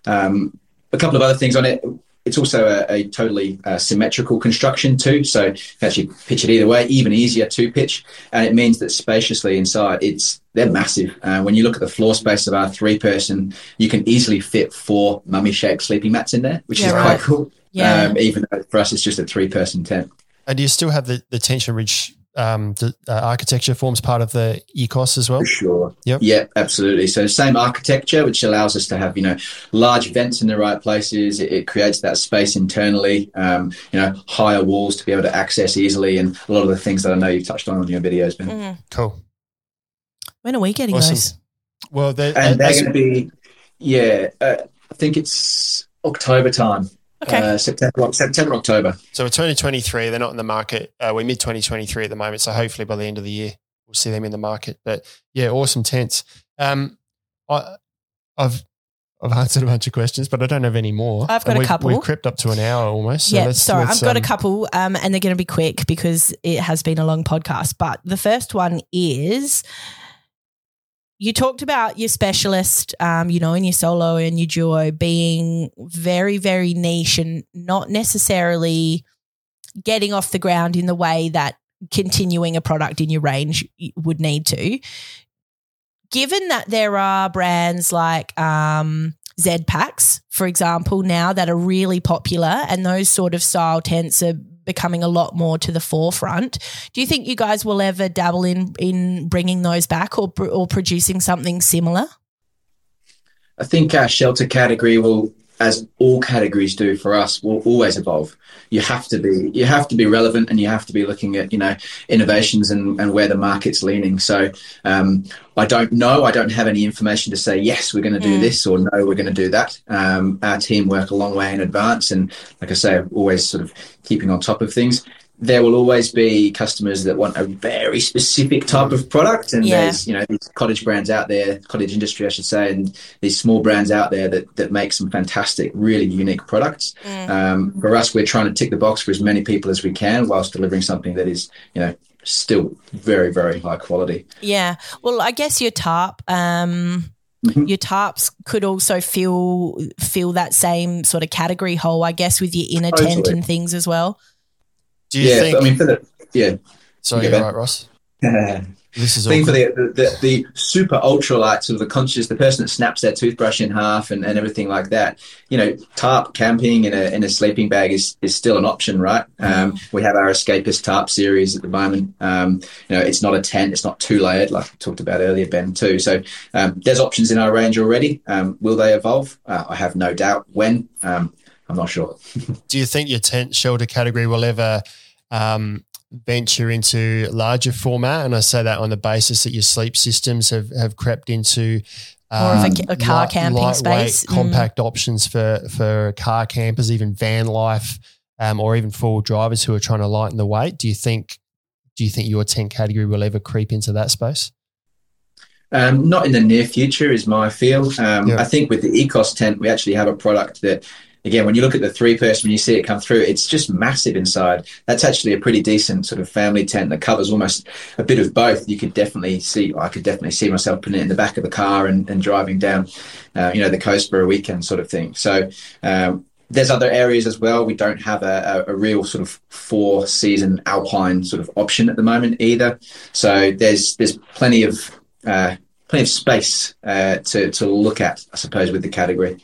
Um, a couple of other things on it it's also a, a totally uh, symmetrical construction too. So you actually pitch it either way, even easier to pitch. And it means that spaciously inside, it's they're massive. Uh, when you look at the floor space of our three person, you can easily fit four mummy shaped sleeping mats in there, which yeah, is right. quite cool. Yeah. Um, even though for us, it's just a three person tent. And do you still have the, the tension ridge um, the uh, architecture forms part of the Ikos as well. For sure. Yep. Yeah, absolutely. So same architecture, which allows us to have you know large vents in the right places. It, it creates that space internally. Um, you know, higher walls to be able to access easily, and a lot of the things that I know you've touched on in your videos. Ben. Mm. Cool. When are we getting awesome. those? Well, they're, and they're going to be yeah. Uh, I think it's October time. Okay. Uh, September, September, October. So we're 2023. They're not in the market. Uh, we're mid 2023 at the moment. So hopefully by the end of the year, we'll see them in the market. But yeah, awesome tents. Um, I, have I've answered a bunch of questions, but I don't have any more. I've got a couple. We've crept up to an hour almost. So yeah, sorry, I've got um, a couple, um, and they're going to be quick because it has been a long podcast. But the first one is you talked about your specialist, um, you know, in your solo and your duo being very, very niche and not necessarily getting off the ground in the way that continuing a product in your range would need to. Given that there are brands like um, Zpacks, for example, now that are really popular, and those sort of style tents are becoming a lot more to the forefront. Do you think you guys will ever dabble in in bringing those back or or producing something similar? I think our shelter category will as all categories do for us will always evolve. You have to be you have to be relevant and you have to be looking at you know innovations and, and where the market's leaning. So um, i don't know. I don't have any information to say yes we're going to do mm. this or no we're going to do that. Um, our team work a long way in advance and like i say always sort of keeping on top of things there will always be customers that want a very specific type of product and yeah. there's you know these cottage brands out there cottage industry i should say and these small brands out there that, that make some fantastic really unique products mm. um, for us we're trying to tick the box for as many people as we can whilst delivering something that is you know still very very high quality yeah well i guess your tarp um Mm-hmm. your tarps could also fill fill that same sort of category hole, I guess, with your inner totally. tent and things as well. Do you yeah, think? I mean, for the yeah. Sorry, you're right, Ross. this is. I think for the, the, the super ultralights of the conscious, the person that snaps their toothbrush in half and, and everything like that. You know, tarp camping in a in a sleeping bag is is still an option, right? Um, we have our escapist tarp series at the moment. Um, you know, it's not a tent, it's not two layered like we talked about earlier, Ben. Too. So um, there's options in our range already. Um, will they evolve? Uh, I have no doubt. When um, I'm not sure. Do you think your tent shelter category will ever um, venture into larger format? And I say that on the basis that your sleep systems have, have crept into More of a- a car camping space. Mm. compact options for for car campers, even van life, um, or even four wheel drivers who are trying to lighten the weight. Do you think? Do you think your tent category will ever creep into that space? Um, not in the near future, is my feel. Um, Yeah. I think with the Ikos tent, we actually have a product that, again, when you look at the three person, when you see it come through, it's just massive inside. That's actually a pretty decent sort of family tent that covers almost a bit of both. You could definitely see, I could definitely see myself putting it in the back of the car and, and driving down, uh, you know, the coast for a weekend sort of thing. So, um, there's other areas as well. We don't have a, a, a real sort of four season alpine sort of option at the moment either. So there's there's plenty of uh, plenty of space uh, to to look at, I suppose, with the category.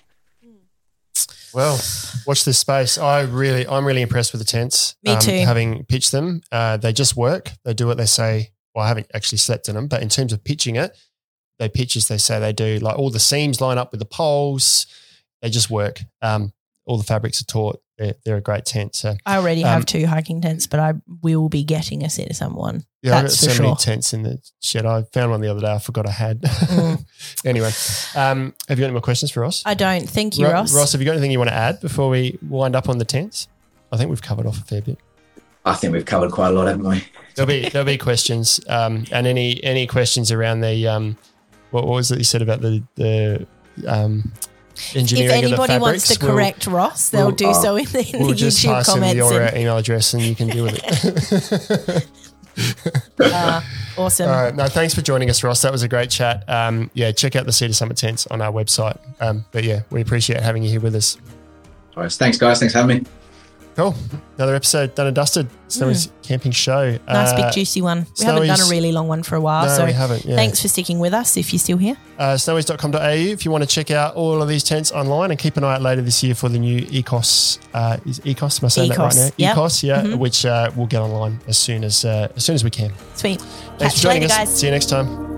Well, watch this space. I really, I'm really impressed with the tents. um, Me too. Having pitched them, uh, they just work. They do what they say. Well, I haven't actually slept in them, but in terms of pitching it, they pitch as they say they do. Like all the seams line up with the poles. They just work. Um, all the fabrics are taut. They're, they're a great tent. So I already Um, have two hiking tents, but I will be getting a set of someone. yeah, I've got so for many tents in the shed. I found one the other day. I forgot I had. Mm. anyway, um, have you got any more questions for Ross? I don't. Thank you, Ro- Ross. Ross, have you got anything you want to add before we wind up on the tents? I think we've covered off a fair bit. I think we've covered quite a lot, haven't we? There'll be there'll be questions, um, and any any questions around the um, what, what was it you said about the the um, if engineering of the anybody fabrics? wants to we'll- correct Ross, they'll we'll- do oh, so in the, in We'll, the just YouTube pass him comments. your uh, and- email address, and you can deal with it. uh, awesome. All right, no, thanks for joining us, Ross. That was a great chat. Um, yeah, check out the Sea to Summit tents on our website. Um, but yeah, we appreciate having you here with us. All right, thanks, guys. Thanks for having me. Cool. Another episode done and dusted. Snowys camping show. Nice Uh, big juicy one. We haven't done a really long one for a while, No, so we haven't. Yeah. thanks for sticking with us. If you're still here, uh, snowys.com.au if you want to check out all of these tents online and keep an eye out later this year for the new Ikos. Uh, is Ikos? Am I saying that right now? yep. Ikos, yeah, Mhm. which uh, we'll get online as soon as uh, as soon as we can. sweet. Thanks Catch for you joining later, us. guys. See you next time.